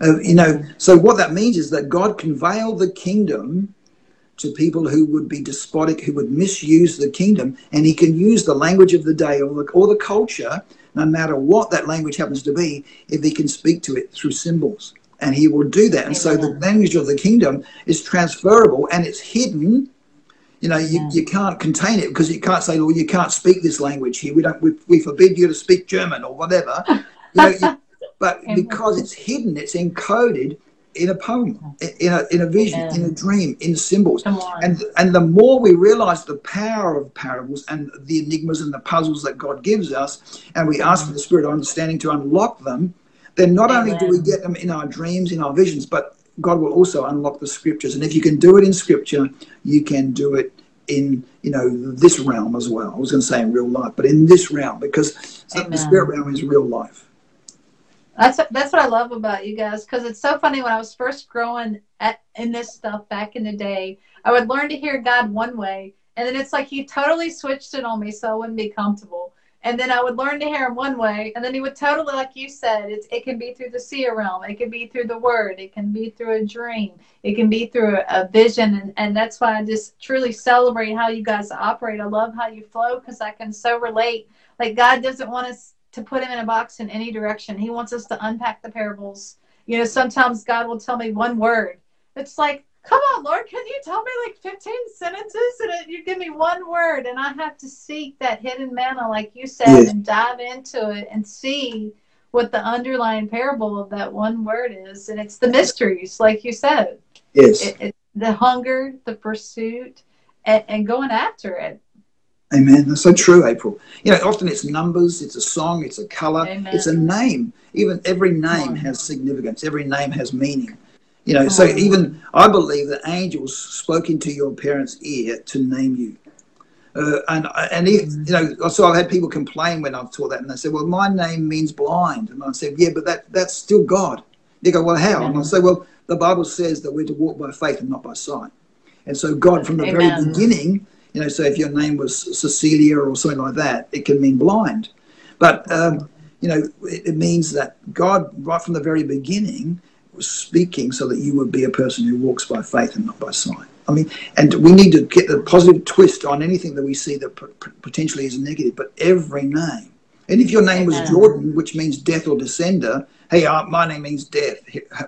Uh, you know, so what that means is that God can veil the kingdom to people who would be despotic, who would misuse the kingdom, and he can use the language of the day or the, or the culture, no matter what that language happens to be, if he can speak to it through symbols. And he will do that. And so the language of the kingdom is transferable and it's hidden you know, you, yeah. you can't contain it because you can't say, well, you can't speak this language here. We don't, we, we forbid you to speak German or whatever. You know, you, but because it's hidden, it's encoded in a poem, in a, in a vision, yeah. in a dream, in symbols. And, and the more we realize the power of parables and the enigmas and the puzzles that God gives us, and we ask for the spirit of understanding to unlock them, then not Amen. only do we get them in our dreams, in our visions, but God will also unlock the scriptures. And if you can do it in scripture, you can do it in you know this realm as well. I was going to say in real life, but in this realm because the spirit realm is real life. That's that's what I love about you guys because it's so funny. When I was first growing at, in this stuff back in the day, I would learn to hear God one way, and then it's like He totally switched it on me, so I wouldn't be comfortable and then I would learn to hear him one way, and then he would totally, like you said, it's, it can be through the seer realm, it can be through the word, it can be through a dream, it can be through a, a vision, and, and that's why I just truly celebrate how you guys operate. I love how you flow because I can so relate. Like God doesn't want us to put him in a box in any direction. He wants us to unpack the parables. You know, sometimes God will tell me one word. It's like come on, Lord, can you tell me like 15 sentences and you give me one word and I have to seek that hidden manna, like you said, yes. and dive into it and see what the underlying parable of that one word is. And it's the mysteries, like you said. Yes. It, it, the hunger, the pursuit, and, and going after it. Amen. That's so true, April. You know, often it's numbers, it's a song, it's a color, Amen. it's a name. Even every name has significance, every name has meaning. You know, so oh. even I believe that angels spoke into your parents' ear to name you. Uh, and and if, you know, so I've had people complain when I've taught that, and they say, "Well, my name means blind," and I said, "Yeah, but that that's still God." They go, "Well, how?" And I say, "Well, the Bible says that we're to walk by faith and not by sight." And so God, from the Amen. very beginning, you know, so if your name was Cecilia or something like that, it can mean blind. But um, you know, it, it means that God, right from the very beginning, was speaking so that you would be a person who walks by faith and not by sight. I mean, and we need to get the positive twist on anything that we see that p- potentially is negative, but every name. And if your name was Jordan, which means death or descender, hey, uh, my name means death.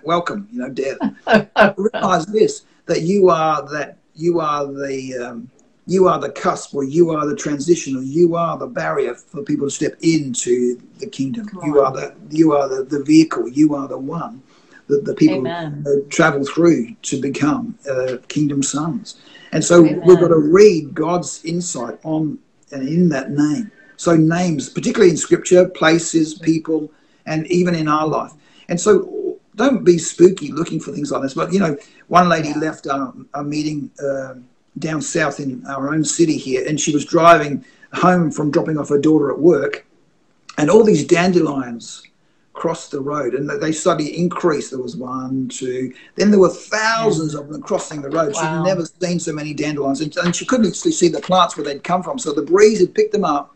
Welcome, you know, death. Realize this: that you are that you are the um, you are the cusp, or you are the transition, or you are the barrier for people to step into the kingdom. You are the you are the, the vehicle. You are the one that the people uh, travel through to become uh, kingdom sons. And so Amen. we've got to read God's insight on and in that name. So names, particularly in Scripture, places, people, and even in our life. And so don't be spooky looking for things like this. But you know, one lady left a, a meeting. Uh, down south in our own city here, and she was driving home from dropping off her daughter at work, and all these dandelions crossed the road, and they suddenly increased. There was one, two, then there were thousands of them crossing the road. Wow. She'd never seen so many dandelions, and, she couldn't actually see the plants where they'd come from. So the breeze had picked them up,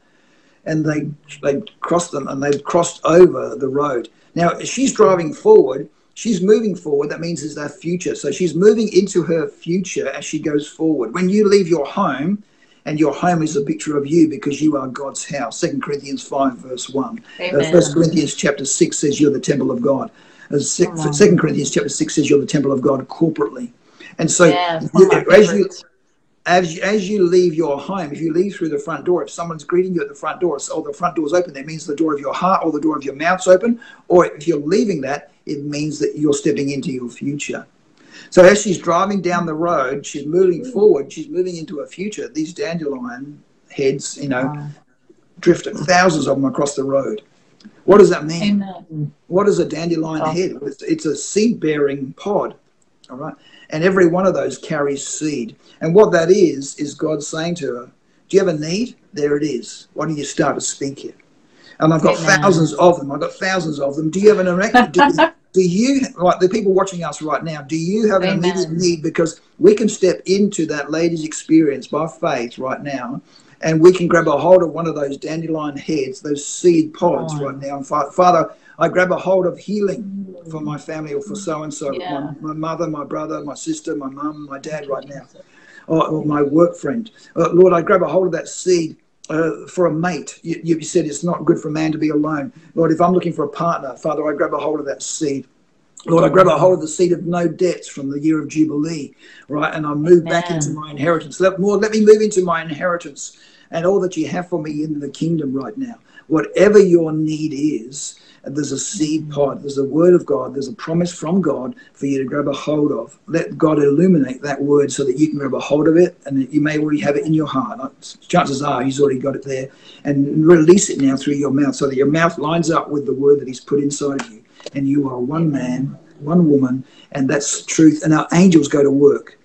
and they they crossed them, and they crossed over the road. Now she's driving forward she's moving forward. That means is their future. So she's moving into her future as she goes forward. When you leave your home, and your home is a picture of you because you are God's house. Second Corinthians 5, verse 1. Uh, First Corinthians chapter 6 says you're the temple of God. Uh, Second Corinthians chapter 6 says you're the temple of God corporately. And so you, as you as you, as you leave your home, if you leave through the front door, if someone's greeting you at the front door, or the front door's open, that means the door of your heart or the door of your mouth's open. Or if you're leaving that, it means that you're stepping into your future. So as she's driving down the road, she's moving forward, she's moving into a future. These dandelion heads, you know, wow. drifting thousands of them across the road. What does that mean? Amen. What is a dandelion oh. head? It's, it's a seed bearing pod. All right. And every one of those carries seed. And what that is, is God saying to her, Do you have a need? There it is. Why don't you start to speak it? And I've got Amen. thousands of them. I've got thousands of them. Do you have an erection? Do, you, like the people watching us right now, do you have an immediate need? Because we can step into that lady's experience by faith right now and we can grab a hold of one of those dandelion heads, those seed pods oh. right now. And Father, I grab a hold of healing for my family or for so and so, my mother, my brother, my sister, my mum, my dad right now, or, or my work friend. Uh, Lord, I grab a hold of that seed. Uh, for a mate, you, you said it's not good for a man to be alone. Lord, if I'm looking for a partner, Father, I grab a hold of that seed. Lord, I grab a hold of the seed of no debts from the year of Jubilee, right? And I move Amen. back into my inheritance. Let, Lord, let me move into my inheritance and all that you have for me in the kingdom right now. Whatever your need is, there's a seed pod, there's a word of God, there's a promise from God for you to grab a hold of. Let God illuminate that word so that you can grab a hold of it and you may already have it in your heart. Uh, chances are He's already got it there. And release it now through your mouth so that your mouth lines up with the word that He's put inside of you. And you are one man, one woman, and that's truth. And our angels go to work.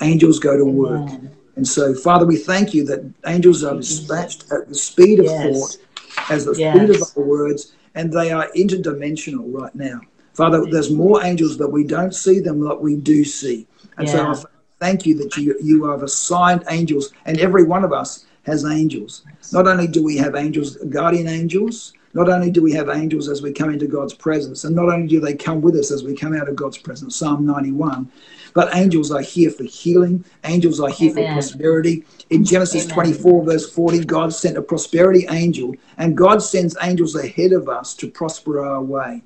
Angels go to work. And so, Father, we thank you that angels are dispatched at the speed of yes. thought, as the yes. speed of our words, and they are interdimensional right now. Father, there's more angels, but we don't see them like we do see. And yeah. so I thank you that you, you have assigned angels, and every one of us has angels. Not only do we have angels, guardian angels, not only do we have angels as we come into God's presence, and not only do they come with us as we come out of God's presence, Psalm 91, but angels are here for healing. Angels are here Amen. for prosperity. In Genesis Amen. 24, verse 40, God sent a prosperity angel, and God sends angels ahead of us to prosper our way.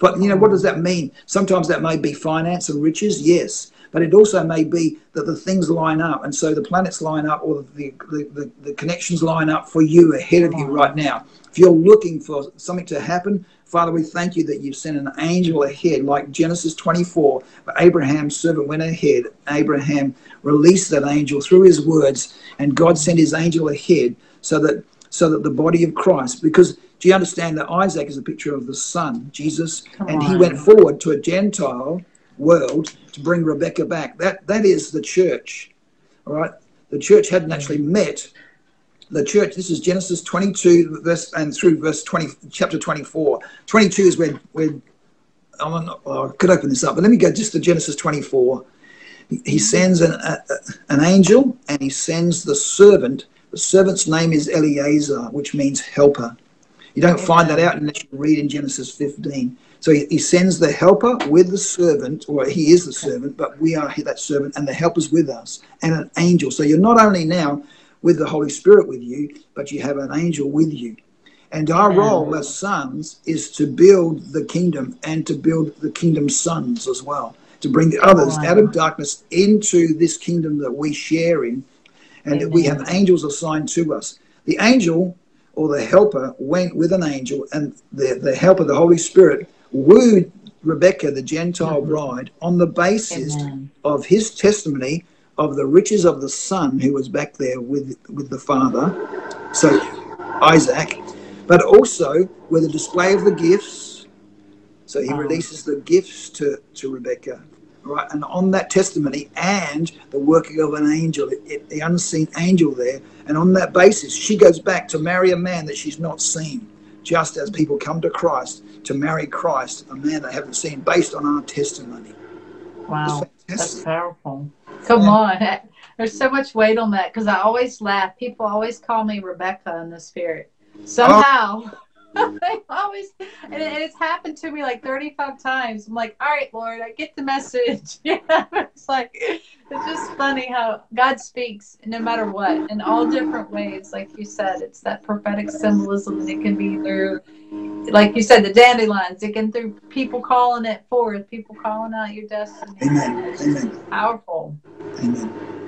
But you know, what does that mean? Sometimes that may be finance and riches, yes. But it also may be that the things line up, and so the planets line up, or the, the, the, the connections line up for you ahead of you right now. If you're looking for something to happen, Father, we thank you that you've sent an angel ahead, like Genesis 24, where Abraham's servant went ahead. Abraham released that angel through his words, and God sent his angel ahead so that so that the body of Christ, because do you understand that Isaac is a picture of the Son, Jesus, Come and on. he went forward to a Gentile world to bring Rebecca back. That that is the church. All right. The church hadn't mm. actually met the church. This is Genesis 22 verse and through verse 20, chapter 24. 22 is where where not, oh, I could open this up, but let me go just to Genesis 24. He mm. sends an, a, an angel and he sends the servant. The servant's name is Eliezer, which means helper. You don't find that out unless you read in Genesis 15. So he, he sends the helper with the servant, or he is the servant, but we are that servant, and the helper's with us, and an angel. So you're not only now with the Holy Spirit with you, but you have an angel with you. And our mm. role as sons is to build the kingdom and to build the kingdom's sons as well, to bring the others oh, out of darkness into this kingdom that we share in. And Amen. we have angels assigned to us. The angel or the helper went with an angel, and the, the helper, the Holy Spirit, wooed Rebecca, the Gentile mm-hmm. bride, on the basis Amen. of his testimony of the riches of the son who was back there with, with the father, so Isaac, but also with a display of the gifts. So he releases the gifts to, to Rebecca, right? And on that testimony and the working of an angel, it, the unseen angel there, and on that basis, she goes back to marry a man that she's not seen, just as people come to Christ to marry Christ, a man they haven't seen, based on our testimony. Wow, that's powerful. Come on. There's so much weight on that because I always laugh. People always call me Rebecca in the spirit. Somehow. Oh. They always, and, it, and, it's happened to me like 35 times. I'm like, all right, Lord, I get the message. yeah, it's like, it's just funny how God speaks no matter what in all different ways. Like you said, it's that prophetic symbolism, and it can be through, like you said, the dandelions. It can through people calling it forth, people calling out your destiny. Amen. Amen. Powerful. Amen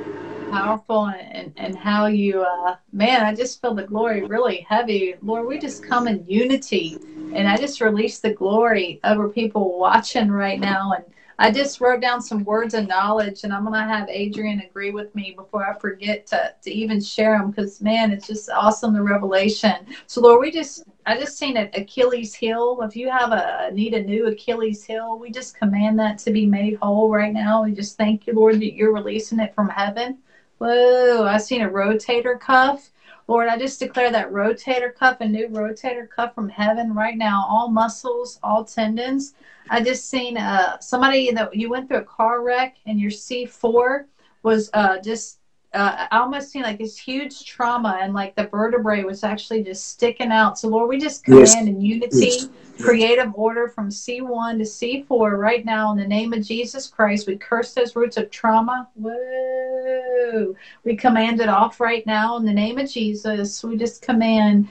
powerful and, and how you uh man i just feel the glory really heavy lord we just come in unity and i just release the glory over people watching right now and i just wrote down some words of knowledge and i'm gonna have adrian agree with me before i forget to, to even share them because man it's just awesome the revelation so lord we just I just seen an Achilles heel. If you have a need a new Achilles heel, we just command that to be made whole right now. We just thank you, Lord, that you're releasing it from heaven. Whoa, I've seen a rotator cuff. Lord, I just declare that rotator cuff, a new rotator cuff from heaven right now, all muscles, all tendons. I just seen uh, somebody that you went through a car wreck and your C4 was uh, just, uh, almost seen like this huge trauma and like the vertebrae was actually just sticking out. So, Lord, we just command yes. in unity. Yes creative order from C1 to C4 right now in the name of Jesus Christ. We curse those roots of trauma. Whoa. We command it off right now in the name of Jesus. We just command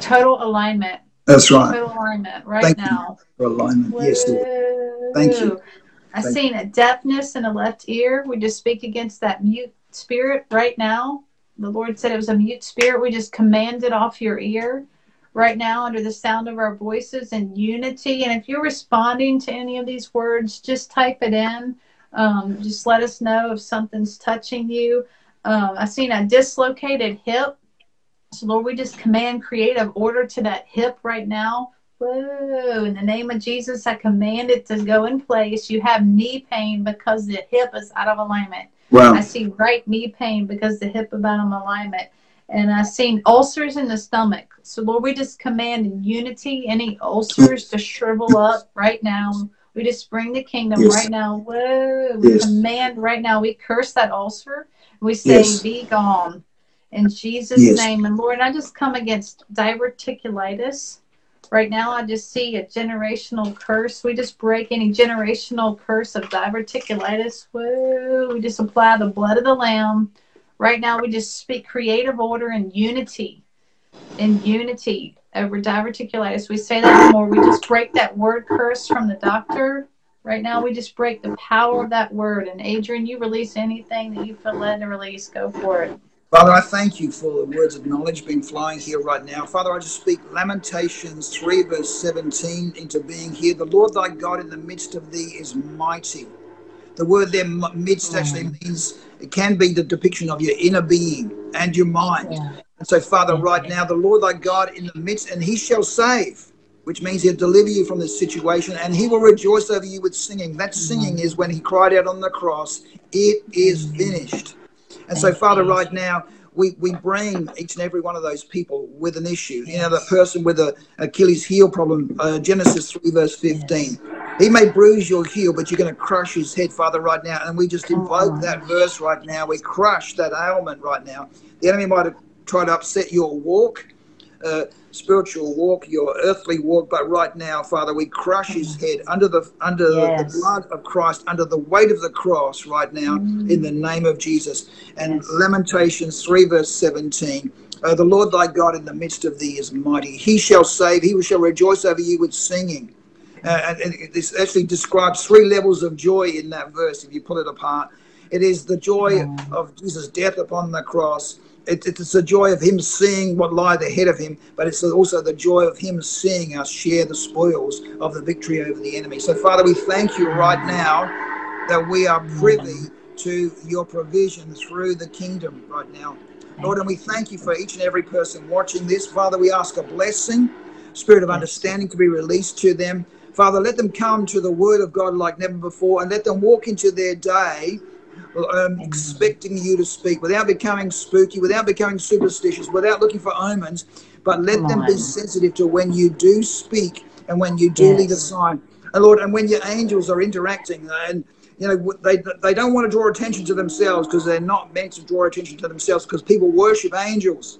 total alignment. That's right. Total alignment right Thank now. for alignment. Whoa. Yes, Lord. Thank you. I seen a deafness in the left ear. We just speak against that mute spirit right now. The Lord said it was a mute spirit. We just command it off your ear right now under the sound of our voices in unity. And if you're responding to any of these words, just type it in. Um, just let us know if something's touching you. Um, I've seen a dislocated hip. So, Lord, we just command creative order to that hip right now. Whoa, in the name of Jesus, I command it to go in place. You have knee pain because the hip is out of alignment. Wow. I see right knee pain because the hip is out of alignment and I've seen ulcers in the stomach. So, Lord, we just command in unity any ulcers to shrivel up right now. We just bring the kingdom yes. right now. Whoa. We yes. command right now. We curse that ulcer. We say, yes. be gone in Jesus' name. And Lord, I just come against diverticulitis. Right now, I just see a generational curse. We just break any generational curse of diverticulitis. Whoa. We just apply the blood of the Lamb Right now, we just speak creative order and unity. In unity over diverticulitis. We say that more. We just break that word curse from the doctor. Right now, we just break the power of that word. And Adrian, you release anything that you feel led to release. Go for it. Father, I thank you for the words of knowledge being flying here right now. Father, I just speak Lamentations 3, verse 17 into being here. The Lord thy God in the midst of thee is mighty. The word there, midst, actually mm. means it can be the depiction of your inner being and your mind. Yeah. And so, Father, right now, the Lord thy God in the midst, and he shall save, which means he'll deliver you from this situation, and he will rejoice over you with singing. That singing is when he cried out on the cross, It is finished. And so, Father, right now, we, we bring each and every one of those people with an issue. You know, the person with a Achilles heel problem, uh, Genesis 3, verse 15. He may bruise your heel, but you're going to crush his head, Father, right now. And we just invoke that verse right now. We crush that ailment right now. The enemy might have tried to upset your walk. uh, spiritual walk, your earthly walk, but right now, Father, we crush his head under the under Yes. the blood of Christ, under the weight of the cross, right now, in the name of Jesus. And Yes. Lamentations three verse seventeen. Uh, the Lord thy God in the midst of thee is mighty. He shall save. He shall rejoice over you with singing. Uh, and, and this actually describes three levels of joy in that verse. If you pull it apart, it is the joy of Jesus' death upon the cross. It, it's the joy of him seeing what lies ahead of him, but it's also the joy of him seeing us share the spoils of the victory over the enemy. So, Father, we thank you right now that we are privy to your provision through the kingdom right now. Lord, and we thank you for each and every person watching this. Father, we ask a blessing, spirit of understanding to be released to them. Father, let them come to the word of God like never before and let them walk into their day um, expecting you to speak without becoming spooky, without becoming superstitious, without looking for omens, but let Come them be sensitive to when you do speak and when you do lead a sign. And Lord, and when your angels are interacting and you know they they don't want to draw attention to themselves because they're not meant to draw attention to themselves because people worship angels.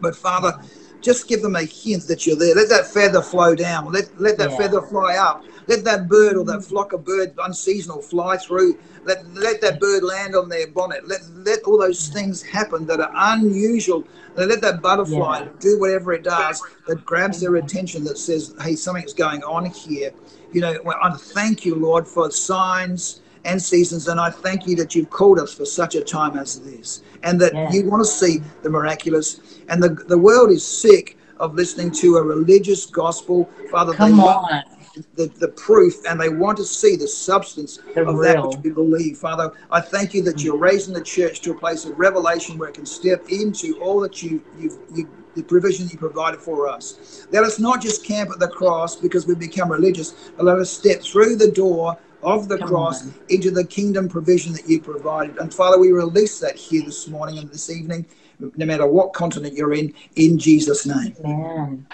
But Father, just give them a hint that you're there. Let that feather flow down. Let let that Yeah. feather fly up. Let that bird or that mm. flock of birds, unseasonal, fly through. Let let that bird land on their bonnet. Let let all those mm. things happen that are unusual. Let that butterfly Yeah. do whatever it does that grabs their attention. That says, "Hey, something's going on here." You know, I thank you, Lord, for signs and seasons, and I thank you that you've called us for such a time as this, and that Yeah. you want to see the miraculous. And the the world is sick of listening to a religious gospel, Father. Come they on. The, the proof and they want to see the substance The of that which we believe. Father, I thank you that mm. you're raising the church to a place of revelation where it can step into all that you, you've, you, the provision you provided for us. Let us not just camp at the cross because we become religious, but let us step through the door of the Come cross on. into the kingdom provision that you provided. And Father, we release that here this morning and this evening, no matter what continent you're in, in Jesus' name. Amen.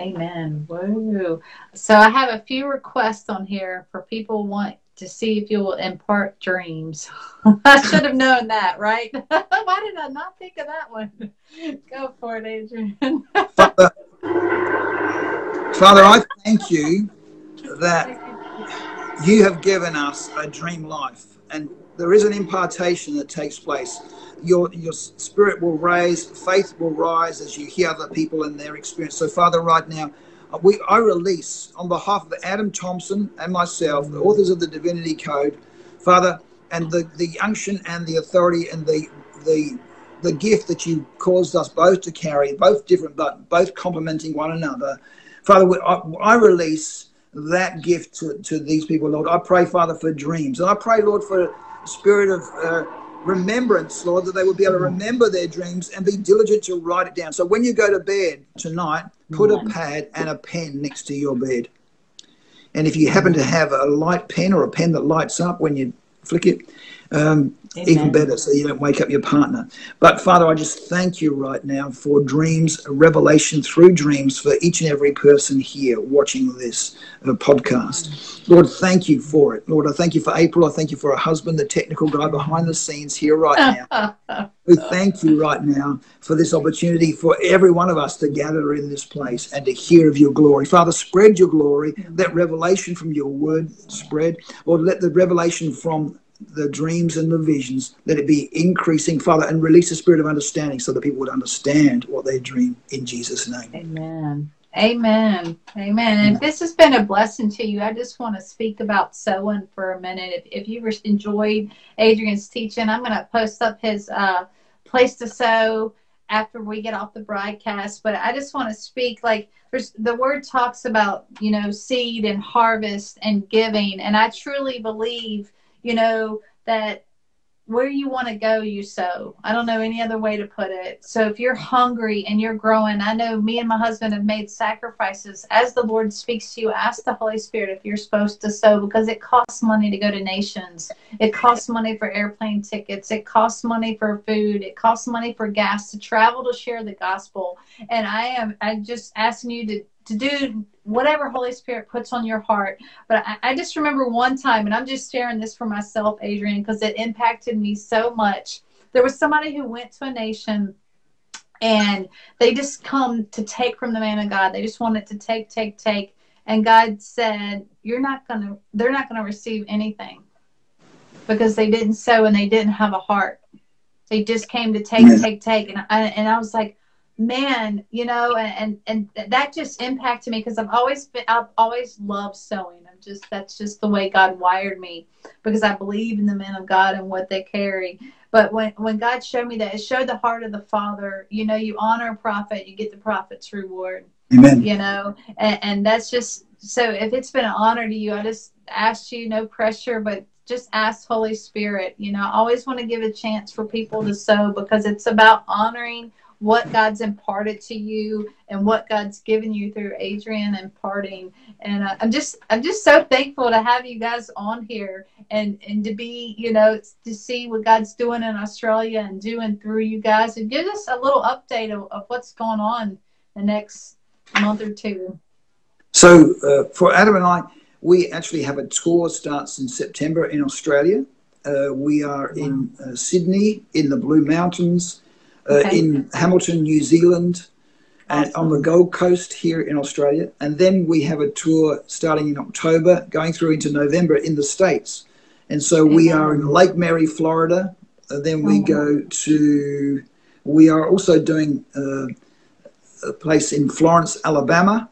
Amen. Woo. So I have a few requests on here for people want to see if you will impart dreams. I should have known that, right? Why did I not think of that one? Go for it, Adrian. Father, Father, I thank you that you have given us a dream life and there is an impartation that takes place your your spirit will raise faith will rise as you hear other people and their experience so father right now uh, we i release on behalf of adam thompson and myself the authors of the divinity code father and the the unction and the authority and the the the gift that you caused us both to carry both different but both complementing one another father i, I release that gift to, to these people, Lord. I pray, Father, for dreams. And I pray, Lord, for spirit of uh, remembrance, Lord, that they will be able to remember their dreams and be diligent to write it down. So when you go to bed tonight, put a pad and a pen next to your bed. And if you happen to have a light pen or a pen that lights up when you flick it, um, even better, so you don't wake up your partner. But Father, I just thank you right now for dreams, revelation through dreams for each and every person here watching this uh, podcast. Lord, thank you for it. Lord, I thank you for April. I thank you for her husband, the technical guy behind the scenes here right now. We thank you right now for this opportunity for every one of us to gather in this place and to hear of your glory. Father, spread your glory. Let revelation from your word spread. or let the revelation from the dreams and the visions, let it be increasing, Father, and release the spirit of understanding so that people would understand what they dream in Jesus' name. Amen. Amen. Amen. And if this has been a blessing to you, I just want to speak about sowing for a minute. If, if you enjoyed Adrian's teaching, I'm going to post up his uh, place to sow after we get off the broadcast. But I just want to speak like there's the word talks about, you know, seed and harvest and giving. And I truly believe, you know, that where you want to go, you sow. I don't know any other way to put it. So if you're hungry and you're growing, I know me and my husband have made sacrifices. As the Lord speaks to you, ask the Holy Spirit if you're supposed to sow because it costs money to go to nations. It costs money for airplane tickets. It costs money for food. It costs money for gas to travel to share the gospel. And I am I'm just asking you to to do whatever Holy Spirit puts on your heart. But I, I just remember one time, and I'm just sharing this for myself, Adrian, because it impacted me so much. There was somebody who went to a nation and they just come to take from the man of God. They just wanted to take, take, take. And God said, You're not gonna they're not gonna receive anything because they didn't sow and they didn't have a heart. They just came to take, take, take. And I and I was like, man, you know, and and, and that just impacted me because I've always been I've always loved sowing. I'm just that's just the way God wired me because I believe in the men of God and what they carry. But when, when God showed me that, it showed the heart of the Father. You know, you honor a prophet, you get the prophet's reward. Amen. You know, and, and that's just so if it's been an honor to you, I just ask you, no pressure, but just ask Holy Spirit. You know, I always want to give a chance for people to sow because it's about honoring what God's imparted to you and what God's given you through Adrian imparting. And uh, I'm just I'm just so thankful to have you guys on here and and to be you know to see what God's doing in Australia and doing through you guys and give us a little update of, of what's going on the next month or two. So uh, for Adam and I, we actually have a tour starts in September in Australia. Uh, we are in uh, Sydney in the Blue Mountains uh, okay. in Hamilton, New Zealand, and on the Gold Coast here in Australia. And then we have a tour starting in October, going through into November in the States. And so we are in Lake Mary, Florida. And then we oh. go to, we are also doing uh, a place in Florence, Alabama.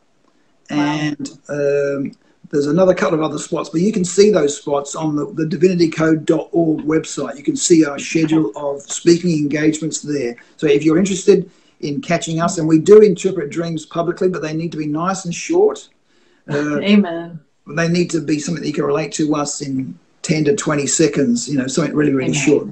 And um, there's another couple of other spots, but you can see those spots on the, the divinitycode.org website. You can see our schedule of speaking engagements there. So if you're interested in catching us, and we do interpret dreams publicly, but they need to be nice and short. Uh, Amen. They need to be something that you can relate to us in 10 to 20 seconds, you know, something really, really Amen. short.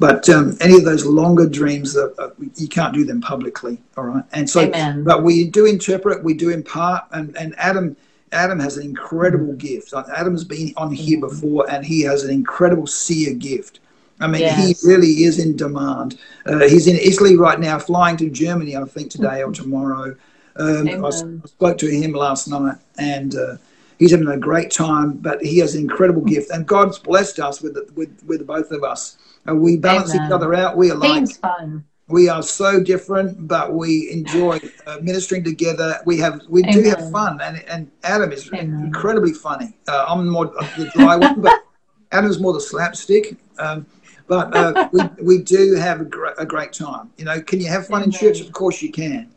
But um, any of those longer dreams, that uh, you can't do them publicly, all right? And so, Amen. but we do interpret, we do impart, and, and Adam – Adam has an incredible gift. Adam's been on here mm-hmm. before, and he has an incredible seer gift. I mean, yes. he really is in demand. Uh, he's in Italy right now, flying to Germany, I think, today or mm-hmm. tomorrow. Um, I, I, spoke to him last night, and uh, he's having a great time. But he has an incredible gift, and God's blessed us with with with both of us. Uh, we balance Amen. each other out. We are like fun we are so different, but we enjoy uh, ministering together. We have we Amen. do have fun, and and Adam is Amen. incredibly funny. Uh, I'm more the dry one, but Adam's more the slapstick. Um, but uh, we we do have a, gr- a, great time. You know, can you have fun Amen. in church? Of course you can.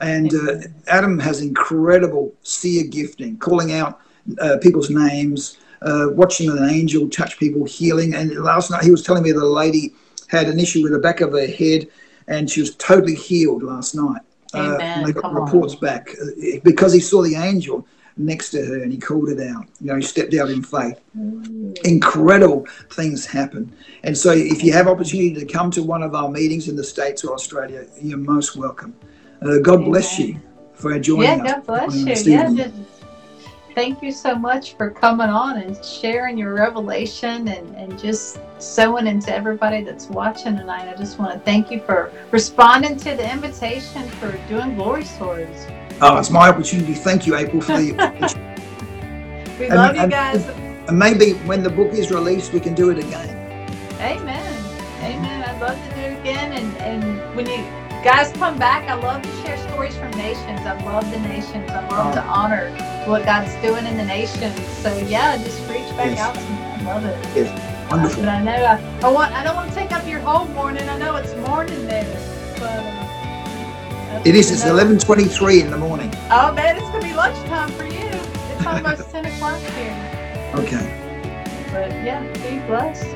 And uh, Adam has incredible seer gifting, calling out uh, people's names, uh, watching an angel touch people, healing. And last night he was telling me that a lady had an issue with the back of her head and she was totally healed last night. Amen. Uh, and they got Come reports on. back uh, because he saw the angel next to her and he called it out. You know, he stepped out in faith. Mm. Incredible things happen. And so, if you have opportunity to come to one of our meetings in the States or Australia, you're most welcome. Uh, God Amen. bless you for joining yeah, us. Yeah, God bless you. Yeah, thank you so much for coming on and sharing your revelation and, and just sowing into everybody that's watching tonight. I just want to thank you for responding to the invitation for doing glory stories. Oh, it's my opportunity. Thank you, April, for the We and, love you guys. And maybe when the book is released, we can do it again. Amen. Amen. I'd love to do it again. And, and when you guys come back, I love to share stories from nations. I love the nations. I love oh. to honor what God's doing in the nations. So yeah, just reach back yes. out to me. I love it. Yes. Wonderful. But I know I, I want I don't want to take up your whole morning. I know it's morning there, but uh, it is. It's eleven twenty three in the morning. Oh man, it's gonna be lunchtime for you. It's almost ten o'clock here. Okay. But yeah, be blessed.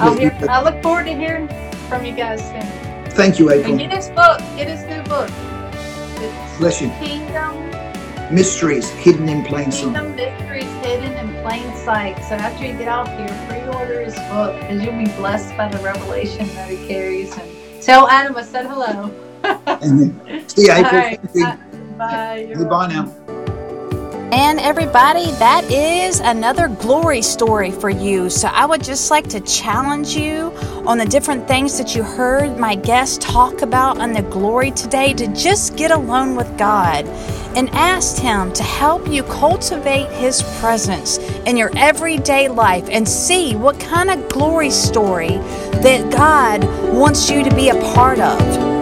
I'll hear, I look forward to hearing from you guys soon. Thank you, April. And get his book. Get his new book. It's Bless you. Kingdom Mysteries hidden in plain sight. Kingdom mysteries hidden in plain sight. So after you get off here, pre-order his book because you'll be blessed by the revelation that he carries. And tell Adam I said hello. See you, April. Right. Bye. Bye. Bye now. And everybody, that is another glory story for you. So I would just like to challenge you on the different things that you heard my guest talk about on the glory today to just get alone with God and ask Him to help you cultivate His presence in your everyday life and see what kind of glory story that God wants you to be a part of.